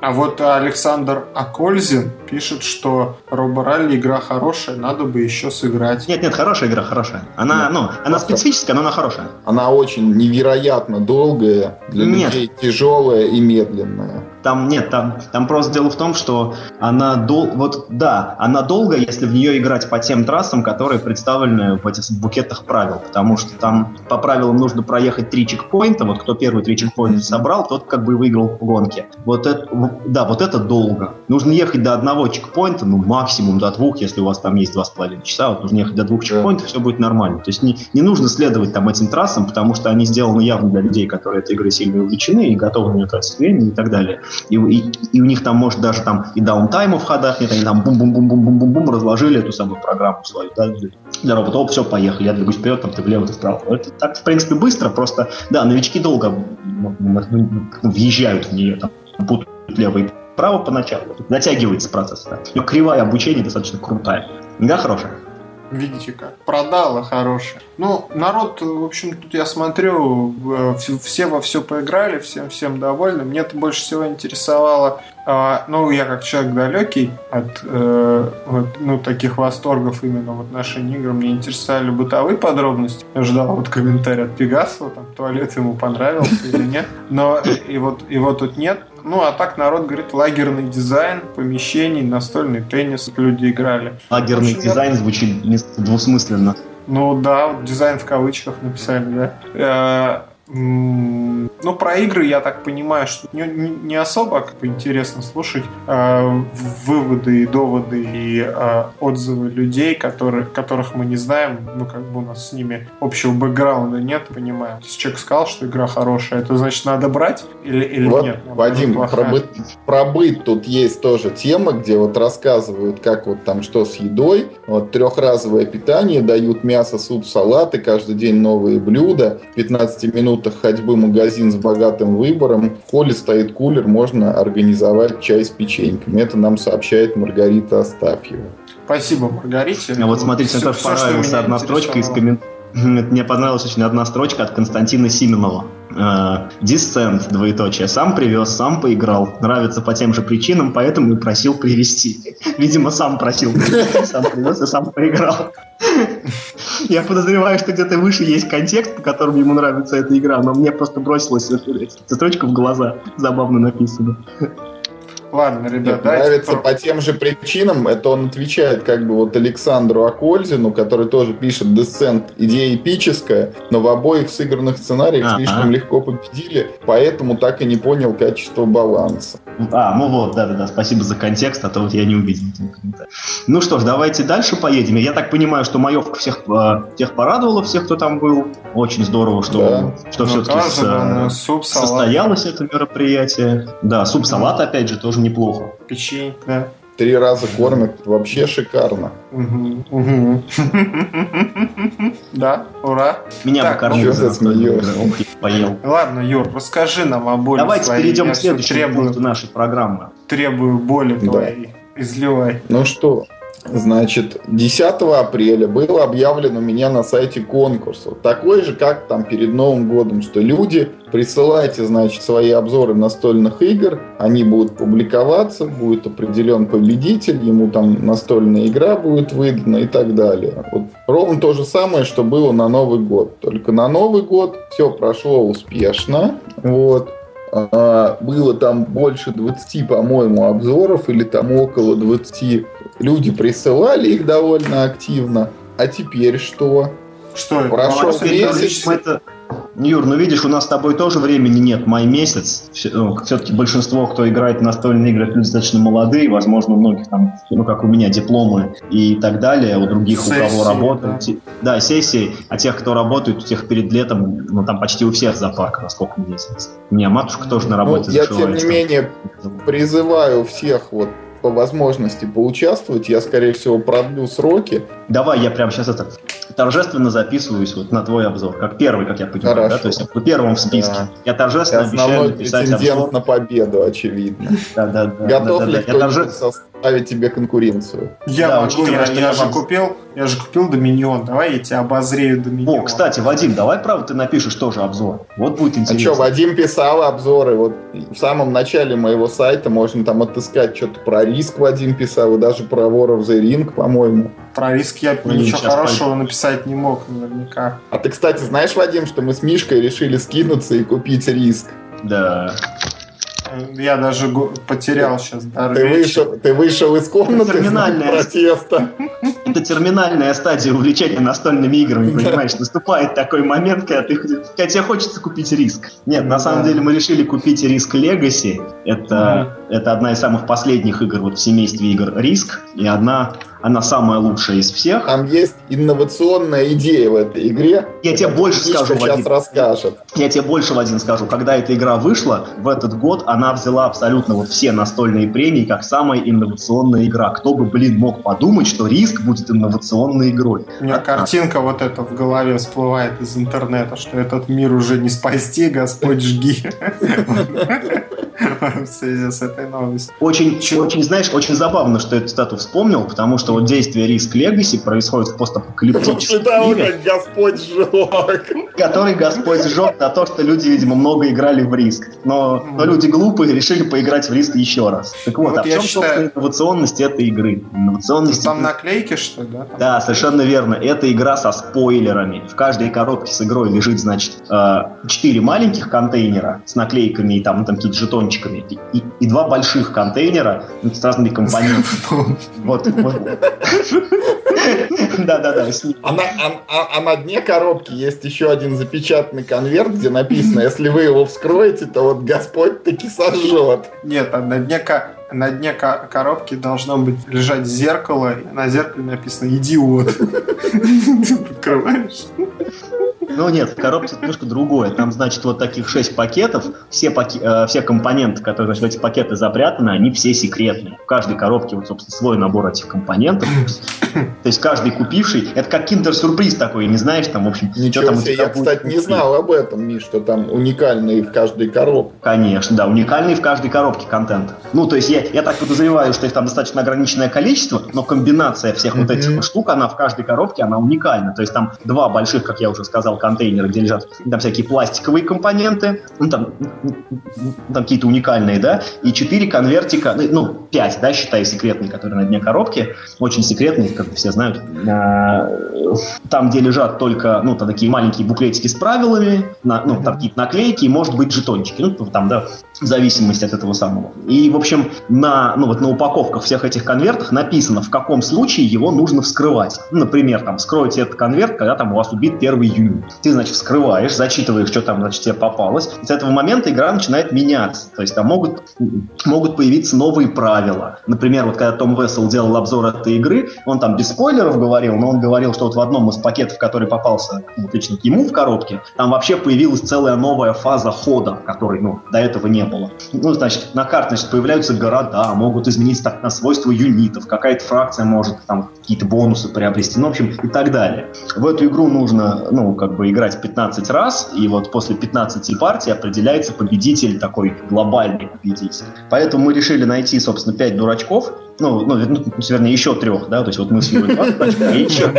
А вот Александр Акользин пишет, что Роборалли игра хорошая, надо бы еще сыграть. Нет, нет, хорошая игра, хорошая. Она, Нет, ну, она просто- специфическая, но она хорошая. Она очень невероятно долгая, для Нет. людей тяжелая и медленная. Там нет, там, там просто дело в том, что она дол... вот да, она долго, если в нее играть по тем трассам, которые представлены в этих букетах правил, потому что там по правилам нужно проехать три чекпоинта, вот кто первый три чекпоинта собрал, тот как бы выиграл в гонке. Вот это, да, вот это долго. Нужно ехать до одного чекпоинта, ну максимум до двух, если у вас там есть два с половиной часа, вот нужно ехать до двух чекпоинтов, все будет нормально. То есть не, не нужно следовать там этим трассам, потому что они сделаны явно для людей, которые этой игрой сильно увлечены и готовы на нее тратить время и так далее. И, и- и у них там может даже там и даунтайма в ходах нет, они там бум-бум-бум-бум-бум-бум разложили эту самую программу свою, да, для- робота. Оп, все, поехали, я двигаюсь вперед, там ты влево, ты вправо. Это так, в принципе, быстро, просто, да, новички долго въезжают в нее, там, путают лево и право поначалу, затягивается процесс. Да. Но кривая обучения достаточно крутая. Да, хорошая. Видите как? Продала хорошая. Ну, народ, в общем, тут я смотрю, э, все во все поиграли, всем всем довольны. Мне это больше всего интересовало, а, ну, я как человек далекий от э, вот, ну, таких восторгов именно в отношении игр, мне интересовали бытовые подробности. Я ждал вот комментарий от Пегасова, там, туалет ему понравился или нет. Но и вот его тут нет. Ну, а так народ говорит, лагерный дизайн, помещений, настольный теннис люди играли. Лагерный общем, я- дизайн звучит несколько двусмысленно. Ну да, вот дизайн в кавычках написали, да. Ну, про игры, я так понимаю, что не, не- особо как бы интересно слушать э, выводы и доводы и э, отзывы людей, которые, которых мы не знаем, ну, как бы у нас с ними общего бэкграунда нет, понимаем. Есть человек сказал, что игра хорошая, это значит надо брать или, или Вот, нет? Вадим, про быт, про быт тут есть тоже тема, где вот рассказывают, как вот там что с едой. Вот трехразовое питание, дают мясо, суп, салаты, каждый день новые блюда. В 15 минутах ходьбы магазин с богатым выбором. В холле стоит кулер, можно организовать чай с печеньками. Это нам сообщает Маргарита Астафьева. Спасибо, Маргарите. А вот смотрите, что понравилась одна строчка из комментариев. Мне понравилась очень одна строчка от Константина Сименова. Дисцент, двоеточие. Сам привез, сам поиграл. Нравится по тем же причинам, поэтому и просил привезти. Видимо, сам просил сам привез и сам поиграл. Я подозреваю, что где-то выше есть контекст, по которому ему нравится эта игра, но мне просто бросилась эта строчка в глаза. Забавно написано. Ладно, ребят, Мне нравится по тем же причинам. Это он отвечает как бы вот Александру Акользину, который тоже пишет Descent. Идея эпическая, но в обоих сыгранных сценариях А-а. слишком легко победили, поэтому так и не понял качество баланса. А, ну вот, да-да-да, спасибо за контекст, а то вот я не увидел Ну что ж, давайте дальше поедем. Я так понимаю, что маевка всех, э, всех порадовала, всех, кто там был. Очень здорово, что, да. что ну, все-таки с, состоялось это мероприятие. Да, суп-салат, опять же, тоже неплохо. Печень, да. Три раза кормят, вообще шикарно. Да, ура. Меня. Что ты смеешься? Поел. Ладно, Юр, расскажи нам о боли Давайте перейдем к следующему пункту нашей программы. Требую боли твоей. Изливай. Ну что, Значит, 10 апреля был объявлен у меня на сайте конкурс. такой же, как там перед Новым годом, что люди, присылайте, значит, свои обзоры настольных игр, они будут публиковаться, будет определен победитель, ему там настольная игра будет выдана и так далее. Вот ровно то же самое, что было на Новый год. Только на Новый год все прошло успешно. Вот. А, было там больше 20, по-моему, обзоров или там около 20 Люди присылали их довольно активно. А теперь что? Что? Прошел месяц. Это... Юр, ну видишь, у нас с тобой тоже времени нет, май месяц. Все-таки ну, большинство, кто играет в настольные игры, люди достаточно молодые, возможно, у многих там, ну как у меня, дипломы и так далее, у других, сессии, у кого работают. Да. да, сессии, а тех, кто работает, у тех перед летом, ну там почти у всех зоопарк, насколько мне известно. У меня матушка тоже на работе ну, Я, тем не менее, призываю всех вот по возможности поучаствовать. Я, скорее всего, продлю сроки. Давай, я прямо сейчас это торжественно записываюсь вот на твой обзор, как первый, как я понимаю, Хорошо. да? То есть я первым в списке. Да. Я торжественно я обещаю написать обзор. на победу, очевидно. Да, да, да. Готов ли кто-нибудь составить тебе конкуренцию? Я могу, я же купил я же купил Доминион, давай я тебя обозрею Доминион. О, кстати, Вадим, давай, правда, ты напишешь тоже обзор. Вот будет а интересно. А что, Вадим писал обзоры. Вот в самом начале моего сайта можно там отыскать что-то про риск Вадим писал, и даже про War of the Ring, по-моему. Про риск я ну, ничего хорошего пойду. написать не мог наверняка. А ты, кстати, знаешь, Вадим, что мы с Мишкой решили скинуться и купить риск? Да. Я даже потерял сейчас дар ты вышел, ты вышел из комнаты терминальная, протеста. Это терминальная стадия увлечения настольными играми, понимаешь? Наступает такой момент, когда, ты, когда тебе хочется купить риск. Нет, на самом деле мы решили купить риск Legacy. Это, это одна из самых последних игр вот в семействе игр Риск. И одна она самая лучшая из всех. Там есть инновационная идея в этой игре. Я тебе больше скажу, сейчас Вадим. расскажет. Я тебе больше, Вадим, скажу. Когда эта игра вышла, в этот год она взяла абсолютно вот все настольные премии как самая инновационная игра. Кто бы, блин, мог подумать, что Риск будет инновационной игрой. У меня а, картинка вот эта в голове всплывает из интернета, что этот мир уже не спасти, Господь жги. В связи с этой новостью. Очень, очень, знаешь, очень забавно, что эту стату вспомнил, потому что вот действие Риск Легаси происходит в постапокалиптическом мире. как Господь сжег. Который Господь сжег на то, что люди, видимо, много играли в Риск. Но, но люди глупые решили поиграть в Риск еще раз. Так вот, вот а в чем, считаю... собственно, инновационность этой игры? Инновационность... Там наклейки, что ли, да? Там... Да, совершенно верно. Это игра со спойлерами. В каждой коробке с игрой лежит, значит, э, четыре маленьких контейнера с наклейками и там, там какие-то жетончиками. И, и, и два больших контейнера с разными компонентами. Вот, да-да-да. А на, а, а на дне коробки есть еще один запечатанный конверт, где написано, если вы его вскроете, то вот Господь таки сожжет. Нет, а на дне, на дне коробки должно быть лежать зеркало, и на зеркале написано «Идиот». Открываешь. Ну нет, в коробке немножко другое. Там, значит, вот таких шесть пакетов. Все, паки... э, все компоненты, которые значит, в эти пакеты запрятаны, они все секретные. В каждой коробке, вот, собственно, свой набор этих компонентов. То есть каждый купивший, это как киндер-сюрприз такой, не знаешь, там, в общем, Ничего что там у себе, тебя я, будет кстати, не знал об этом, Миш, что там уникальные в каждой коробке. Конечно, да, уникальный в каждой коробке контент. Ну, то есть я, я так подозреваю, что их там достаточно ограниченное количество, но комбинация всех вот этих штук, она в каждой коробке, она уникальна. То есть там два больших, как я уже сказал, контейнера, где лежат там всякие пластиковые компоненты, ну, там, там какие-то уникальные, да, и четыре конвертика, ну, ну, пять, да, считай, секретные, которые на дне коробки, очень секретные, как все знают, А, там, где лежат только, ну, там такие маленькие буклетики с правилами, на- ну, там какие-то наклейки и, может быть, жетончики, ну, там, да, зависимости от этого самого. И, в общем, на, ну, вот на упаковках всех этих конвертах написано, в каком случае его нужно вскрывать. Ну, например, там, вскройте этот конверт, когда там у вас убит первый юнит. Ты, значит, вскрываешь, зачитываешь, что там, значит, тебе попалось. И с этого момента игра начинает меняться. То есть там могут, могут появиться новые правила. Например, вот когда Том Вессел делал обзор этой игры, он там без спойлеров говорил, но он говорил, что вот в одном из пакетов, который попался ну, лично ему в коробке, там вообще появилась целая новая фаза хода, которой, ну, до этого не. Ну, значит, на карте, значит, появляются города, могут измениться так на свойства юнитов, какая-то фракция может там какие-то бонусы приобрести, ну, в общем, и так далее. В эту игру нужно, ну, как бы играть 15 раз, и вот после 15 партий определяется победитель, такой глобальный победитель. Поэтому мы решили найти, собственно, 5 дурачков, ну, ну, ну, вернее, еще трех, да, то есть вот мы с дурачка, и еще,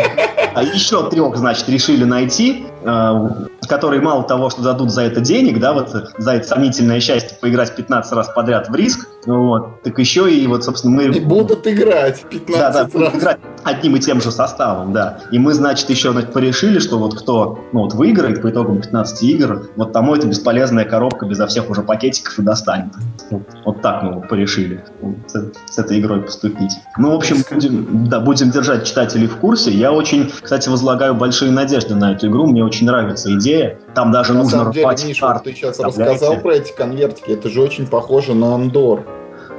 а еще трех, значит, решили найти, э, которые мало того, что дадут за это денег, да, вот за это сомнительное счастье поиграть 15 раз подряд в риск, вот, так еще и вот, собственно, мы... И будут играть 15 Да, да, раз. будут играть одним и тем же составом, да. И мы, значит, еще значит, порешили, что вот кто ну, вот выиграет по итогам 15 игр, вот тому эта бесполезная коробка безо всех уже пакетиков и достанет. Вот, вот так мы вот порешили вот, с, с этой игрой поступить. Ну, в общем, будем, да, будем держать читателей в курсе. Я очень, кстати, возлагаю большие надежды на эту игру. Мне очень нравится идея. Там даже На нужно самом деле, рвать Миша, карты. ты сейчас рассказал про эти конвертики, это же очень похоже на Андор.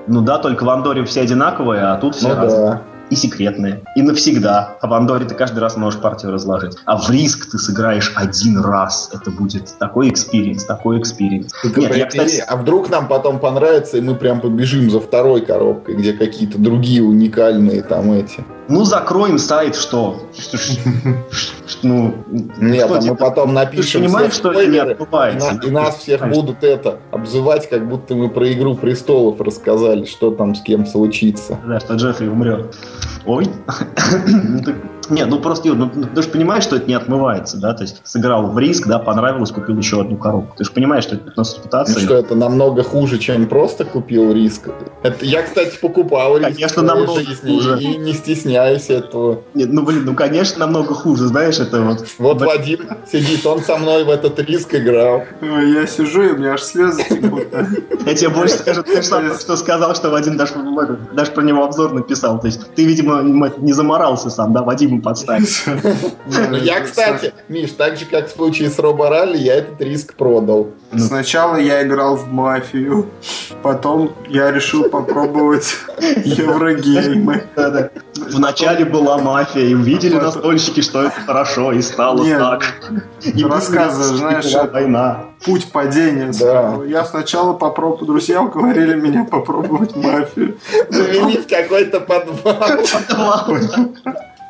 Ну да, только в Андоре все одинаковые, а тут все Ну разные. да. И секретные. И навсегда. А в Андоре ты каждый раз можешь партию разложить. А в риск ты сыграешь один раз. Это будет такой experience, такой experience. Ты Нет, я, определи, кстати, А вдруг нам потом понравится, и мы прям побежим за второй коробкой, где какие-то другие уникальные там эти. Ну закроем сайт, что? Ну, Нет, что а мы тебе? потом Ты напишем понимаешь, все что это не отбывается. и нас всех будут это обзывать, как будто мы про Игру Престолов рассказали, что там с кем случится. Да, что Джеффри умрет. Ой. Нет, ну просто, Юр, ну, ну, ты же понимаешь, что это не отмывается, да? То есть сыграл в риск, да, понравилось, купил еще одну коробку. Ты же понимаешь, что это 15 И репутации. что это намного хуже, чем просто купил риск. Это я, кстати, покупал риск Конечно, намного жизни хуже. и не стесняюсь этого. Нет, ну блин, ну конечно намного хуже, знаешь, это вот. Вот Блин. Вадим сидит, он со мной в этот риск играл. Ой, Я сижу, и у меня аж слезы текут. Я тебе больше скажу, ты что сказал, что Вадим даже, про него обзор написал. То есть ты, видимо, не заморался сам, да, Вадиму подставить. Ну, Я, кстати, Миш, так же, как в случае с Робо Ралли, я этот риск продал. Сначала я играл в мафию, потом я решил попробовать еврогеймы. Да-да. Вначале была мафия, и увидели настольщики, что это хорошо, и стало Нет, так. И рассказывай, выяснилось, знаешь, война. Путь падения. своего. Я сначала попробовал, друзья уговорили меня попробовать мафию. Заменить какой-то подвал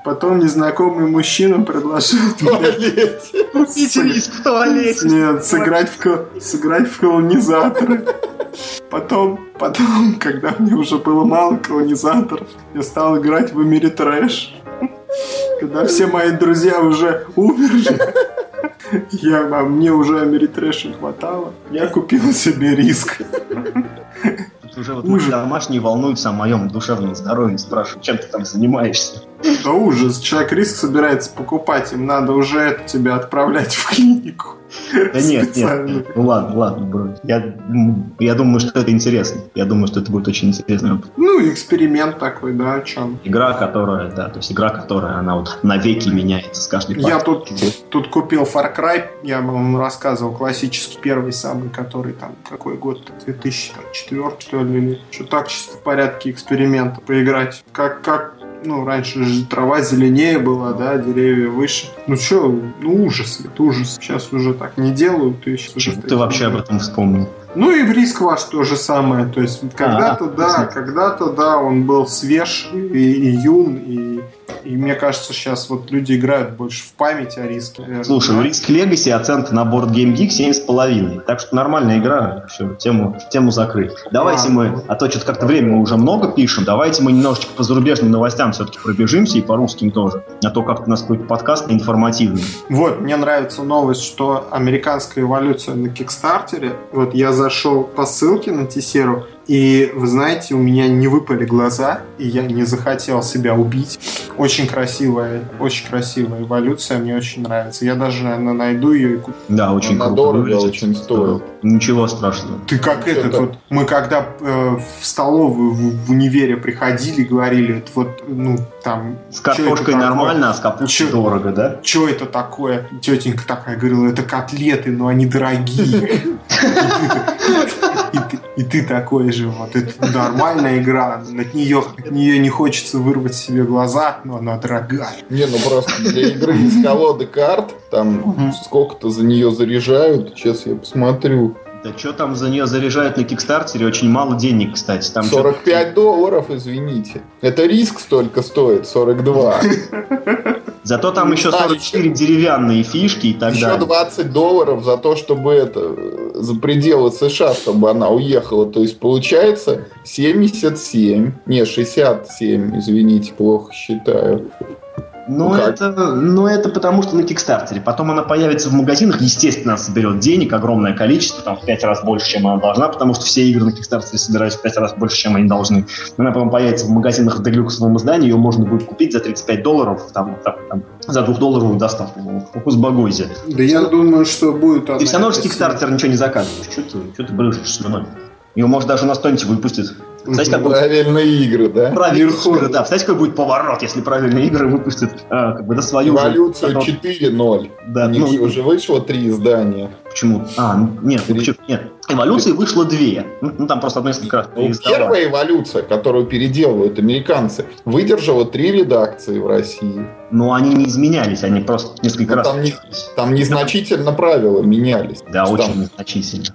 Потом незнакомый мужчина предложил в туалете. Купить риск в туалете. Нет, сыграть в, сыграть в колонизаторы. Потом, потом, когда мне уже было мало колонизаторов, я стал играть в Америтрэш. Когда все мои друзья уже умерли, я, а мне уже Америтрэша не хватало, я купил себе риск. Тут уже вот Ужас. домашние волнуются о моем душевном здоровье, спрашивают, чем ты там занимаешься. Да ужас, человек риск собирается покупать, им надо уже это тебя отправлять в клинику. Да нет, нет. Ну ладно, ладно, бро. Я, м, я думаю, что это интересно. Я думаю, что это будет очень интересный опыт. Ну, эксперимент такой, да, о чем. Игра, которая, да, то есть игра, которая, она вот навеки меняется с каждой Я партией. тут, тут купил Far Cry, я вам рассказывал, классический, первый самый, который там, какой год, 2004 что ли, или что так, чисто в порядке эксперимента, поиграть. Как, как ну, раньше же трава зеленее была, да, деревья выше. Ну что, ну ужас, это ужас. Сейчас уже так не делают. И сейчас Почему ты вообще об этом вспомнил? Ну и в риск ваш то же самое. То есть когда-то, а, да, когда-то, да, он был свеж и, и юн, и и мне кажется, сейчас вот люди играют больше в память о риске. Слушай, у Риск Легаси оценка на борт Game Geek 7,5. Так что нормальная игра. Все, тему, тему закрыть. Давайте а, мы, а то что-то как-то время мы уже много пишем, давайте мы немножечко по зарубежным новостям все-таки пробежимся и по русским тоже. А то как-то у нас какой-то подкаст информативный. Вот, мне нравится новость, что американская эволюция на Кикстартере. Вот я зашел по ссылке на Тесеру, и, вы знаете, у меня не выпали глаза, и я не захотел себя убить. Очень красивая, очень красивая эволюция, мне очень нравится. Я даже, наверное, найду ее и куплю. Да, очень Она дорого, очень стоит. Ничего страшного. Ты как ну, этот вот, мы когда э, в столовую в, в универе приходили, говорили, вот, ну, там... С картошкой нормально, а с капустой дорого, да? Что это такое? Тетенька такая говорила, это котлеты, но они дорогие. И ты такой же, вот это нормальная игра, от нее, от нее не хочется вырвать себе глаза, но она дорогая. Не, ну просто для игры из колоды карт, там сколько-то за нее заряжают, сейчас я посмотрю. Да что там за нее заряжают на Кикстартере? Очень мало денег, кстати. Там 45 долларов, извините. Это риск столько стоит, 42. Зато там еще 44 а, деревянные фишки и так еще далее. Еще 20 долларов за то, чтобы это за пределы США, чтобы она уехала. То есть получается 77, не 67, извините, плохо считаю. Но, ну, это, но это потому, что на Кикстартере. Потом она появится в магазинах, естественно, соберет денег, огромное количество, там в пять раз больше, чем она должна, потому что все игры на Кикстартере собираются в пять раз больше, чем они должны. Она потом появится в магазинах в делюксовом издании, ее можно будет купить за 35 долларов, там, там, там за двухдолларовую доставку. Фокус Багойзе. Да я думаю, что будет... Ты все равно с Кикстартера ничего не заказываешь. Что ты, что ты брызжешь слюной? Его, может, даже на стонте выпустят. Кстати, как правильные будет... игры, да? Правильные игры, да. Кстати, какой будет поворот, если правильные игры выпустят а, как бы на свою... Эволюция 4.0. Да, У них ну, уже вышло три издания. Почему? А, ну, нет, три. почему? нет. Эволюции вышло две. Ну, ну там просто одно несколько раз ну, Первая эволюция, которую переделывают американцы, выдержала три редакции в России. Но они не изменялись, они просто несколько Но раз... Там, не, там незначительно правила менялись. Да, очень там... незначительно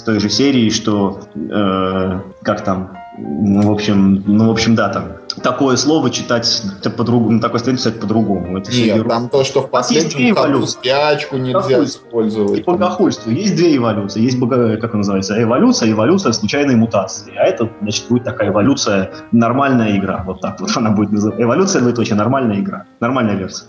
с той же серии, что э, как там, ну, в общем, ну, в общем, да, там такое слово читать по-другому, на такой странице писать по-другому. Это Нет, берут. там то, что в последнем году спячку нельзя использовать. И богохульство. Есть две эволюции. Есть, как называется, эволюция, эволюция случайной мутации. А это, значит, будет такая эволюция, нормальная игра. Вот так вот она будет называться. Эволюция, двоеточие, нормальная игра. Нормальная версия.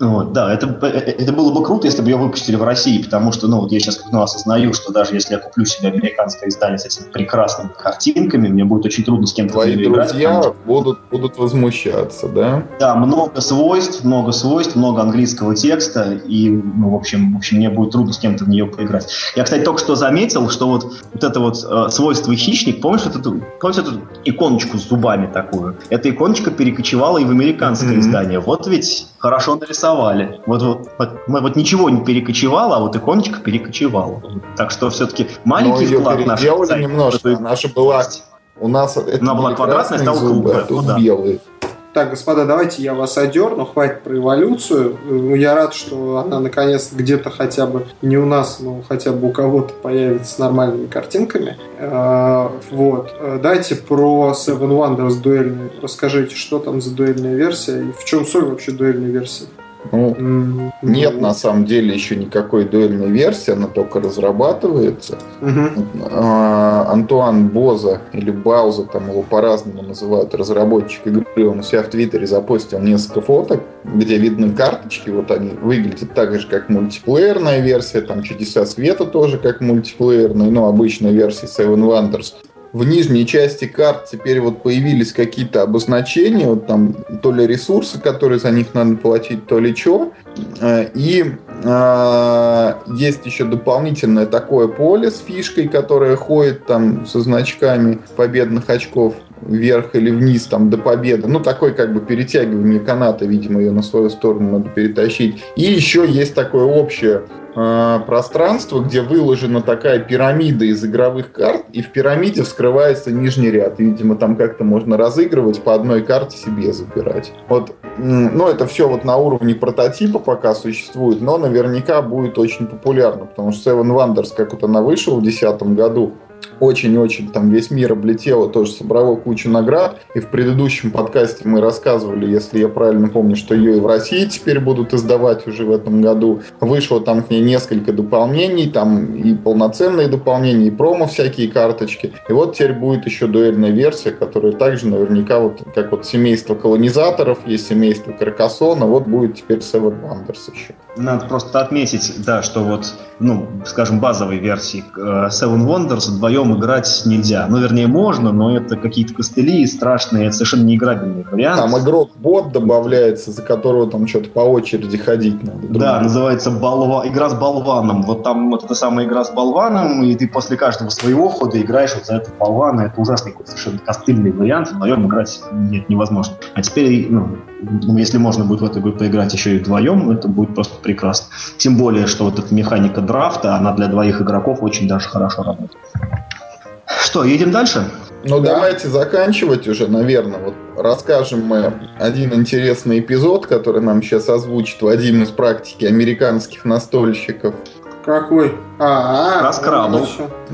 Вот, да, это, это было бы круто, если бы ее выпустили в России, потому что, ну, вот я сейчас ну, осознаю, что даже если я куплю себе американское издание с этими прекрасными картинками, мне будет очень трудно с кем-то Твои друзья играть, будут, будут возмущаться, да? Да, много свойств, много свойств, много английского текста, и, ну, в общем, в общем, мне будет трудно с кем-то в нее поиграть. Я, кстати, только что заметил, что вот, вот это вот э, свойство хищник, помнишь, вот эту, помнишь эту иконочку с зубами такую? Эта иконочка перекочевала и в американское mm-hmm. издание. Вот ведь хорошо нарисовали. Вот, вот, вот, вот ничего не перекочевало, а вот иконочка перекочевала. Так что все-таки маленький Но вклад наш немножко. Наша была... У нас Она была квадратная, стала круглая. Ну, да. белые. Так, господа, давайте я вас одерну, хватит про эволюцию. Ну, я рад, что она наконец где-то хотя бы, не у нас, но хотя бы у кого-то появится с нормальными картинками. А, вот. Дайте про Seven Wonders дуэльную. Расскажите, что там за дуэльная версия и в чем соль вообще дуэльной версии? Ну, нет на самом деле еще никакой дуэльной версии, она только разрабатывается. А, Антуан Боза или Бауза, там его по-разному называют, разработчик игры, он у себя в Твиттере запостил несколько фоток, где видны карточки, вот они выглядят так же, как мультиплеерная версия, там Чудеса Света тоже как мультиплеерная, но обычная версия Seven Wonders в нижней части карт теперь вот появились какие-то обозначения, вот там то ли ресурсы, которые за них надо платить, то ли что. Э, и э, есть еще дополнительное такое поле с фишкой, которое ходит там со значками победных очков вверх или вниз там до победы. Ну, такой как бы перетягивание каната, видимо, ее на свою сторону надо перетащить. И еще есть такое общее пространство, где выложена такая пирамида из игровых карт, и в пирамиде вскрывается нижний ряд. Видимо, там как-то можно разыгрывать, по одной карте себе забирать. Вот, ну, это все вот на уровне прототипа пока существует, но наверняка будет очень популярно, потому что Seven Wonders, как вот она вышла в 2010 году, очень-очень там весь мир облетело, тоже собрало кучу наград. И в предыдущем подкасте мы рассказывали, если я правильно помню, что ее и в России теперь будут издавать уже в этом году. Вышло там к ней несколько дополнений, там и полноценные дополнения, и промо всякие карточки. И вот теперь будет еще дуэльная версия, которая также наверняка вот как вот семейство колонизаторов, есть семейство Каркасона, вот будет теперь Seven Wonders еще. Надо просто отметить, да, что вот, ну, скажем, базовой версии э, Seven Wonders вдвоем играть нельзя. Ну, вернее, можно, но это какие-то костыли страшные, это совершенно неиграбельные варианты. Там игрок-бот добавляется, за которого там что-то по очереди ходить надо. Да, называется болва... игра с болваном. Вот там вот эта самая игра с болваном, и ты после каждого своего хода играешь вот за этого болвана. Это ужасный какой-то совершенно костыльный вариант. Вдвоем играть нет, невозможно. А теперь, ну, если можно будет в эту игру поиграть еще и вдвоем, это будет просто прекрасно. Тем более, что вот эта механика драфта, она для двоих игроков очень даже хорошо работает. Что, едем дальше? Ну, да. давайте заканчивать уже, наверное. Вот расскажем мы один интересный эпизод, который нам сейчас озвучит Вадим из практики американских настольщиков. Какой? А, про скрабл.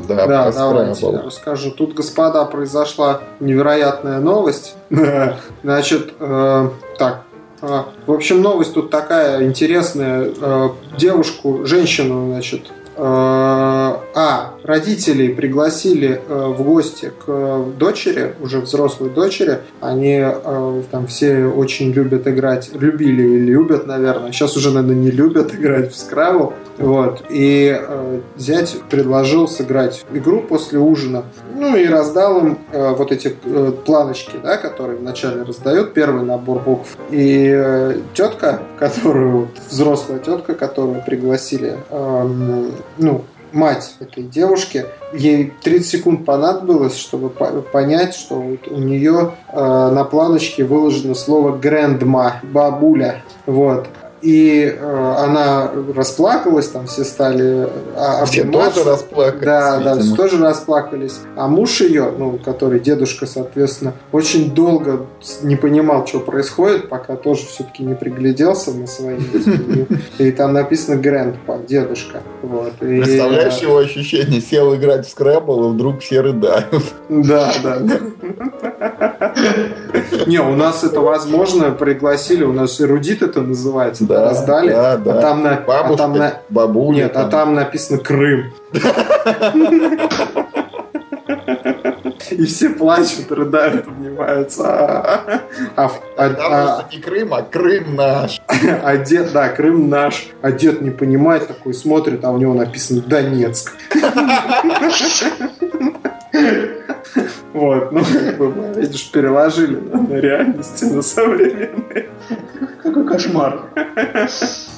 Да, да про давайте я расскажу. Тут, господа, произошла невероятная новость. Значит, э, так, э, в общем, новость тут такая интересная. Э, девушку, женщину, значит, а, родителей пригласили э, в гости к дочери, уже взрослой дочери. Они э, там все очень любят играть, любили и любят, наверное. Сейчас уже, наверное, не любят играть в Scrabble. Вот. И э, зять предложил сыграть игру после ужина. Ну и раздал им э, вот эти э, планочки, да, которые вначале раздают, первый набор букв. И э, тетка, которую, взрослая тетка, которую пригласили, э, ну, мать этой девушки, ей 30 секунд понадобилось, чтобы понять, что вот у нее э, на планочке выложено слово «грэндма», «бабуля». Вот и э, она расплакалась, там все стали а, Все тоже расплакались. Да, видимо. да, все тоже расплакались. А муж ее, ну, который дедушка, соответственно, очень долго не понимал, что происходит, пока тоже все-таки не пригляделся на свои И там написано Грэндпа, дедушка. Вот. И... Представляешь его ощущение? Сел играть в скрэбл, и вдруг все рыдают. Да, да. Не, у нас это возможно, пригласили, у нас эрудит это называется да, раздали. Да, да. А там на, Бабушка, а там на, бабуля. Нет, а там. а там написано Крым. И все плачут, рыдают, обнимаются. А, а, а, не Крым, а Крым наш. А дед, да, Крым наш. А дед не понимает, такой смотрит, а у него написано Донецк. Вот, ну, как бы мы, видишь, переложили на, на реальности, на современные. Какой кошмар.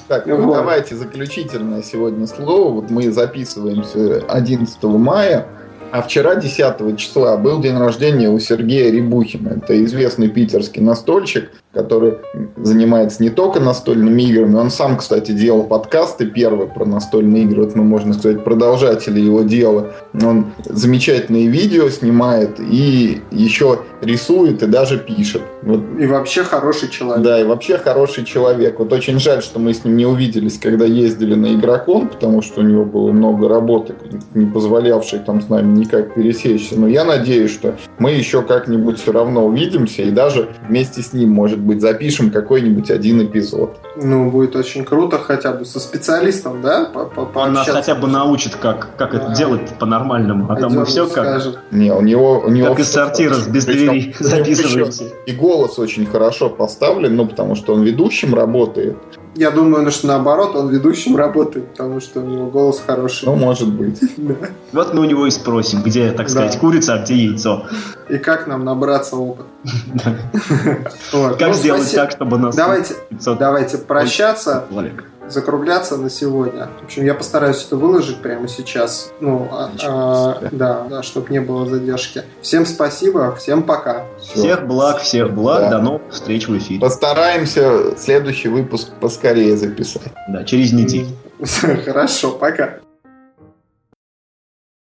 Так, ну, вот. давайте заключительное сегодня слово. Вот мы записываемся 11 мая. А вчера, 10 числа, был день рождения у Сергея Рябухина. Это известный питерский настольщик, который занимается не только настольными играми, он сам, кстати, делал подкасты первые про настольные игры, вот мы, можно сказать, продолжатели его дела. Он замечательные видео снимает и еще рисует и даже пишет. Вот. И вообще хороший человек. Да, и вообще хороший человек. Вот очень жаль, что мы с ним не увиделись, когда ездили на Игрокон, потому что у него было много работы, не позволявшей там с нами никак пересечься. Но я надеюсь, что мы еще как-нибудь все равно увидимся и даже вместе с ним, может быть, запишем какой-нибудь один эпизод. Ну, будет очень круто, хотя бы со специалистом, да? Он нас хотя бы научит, как, как это делать по-нормальному. А там мы все как... Не, у него... У него как из сортира без двери записываете. И голос очень хорошо поставлен, ну, потому что он ведущим работает. Я думаю, что наоборот, он ведущим работает, потому что у него голос хороший. Ну, может быть. Вот мы у него и спросим, где, так сказать, курица, а где яйцо. И как нам набраться опыта. Как ну, сделать так, чтобы нас... Давайте прощаться. Закругляться на сегодня. В общем, я постараюсь это выложить прямо сейчас. Ну, а, а, да, да, чтобы не было задержки. Всем спасибо, всем пока. Все. Всех благ, всех благ. Да. До новых встреч в эфире. Постараемся следующий выпуск поскорее записать. Да, через неделю. Хорошо, пока.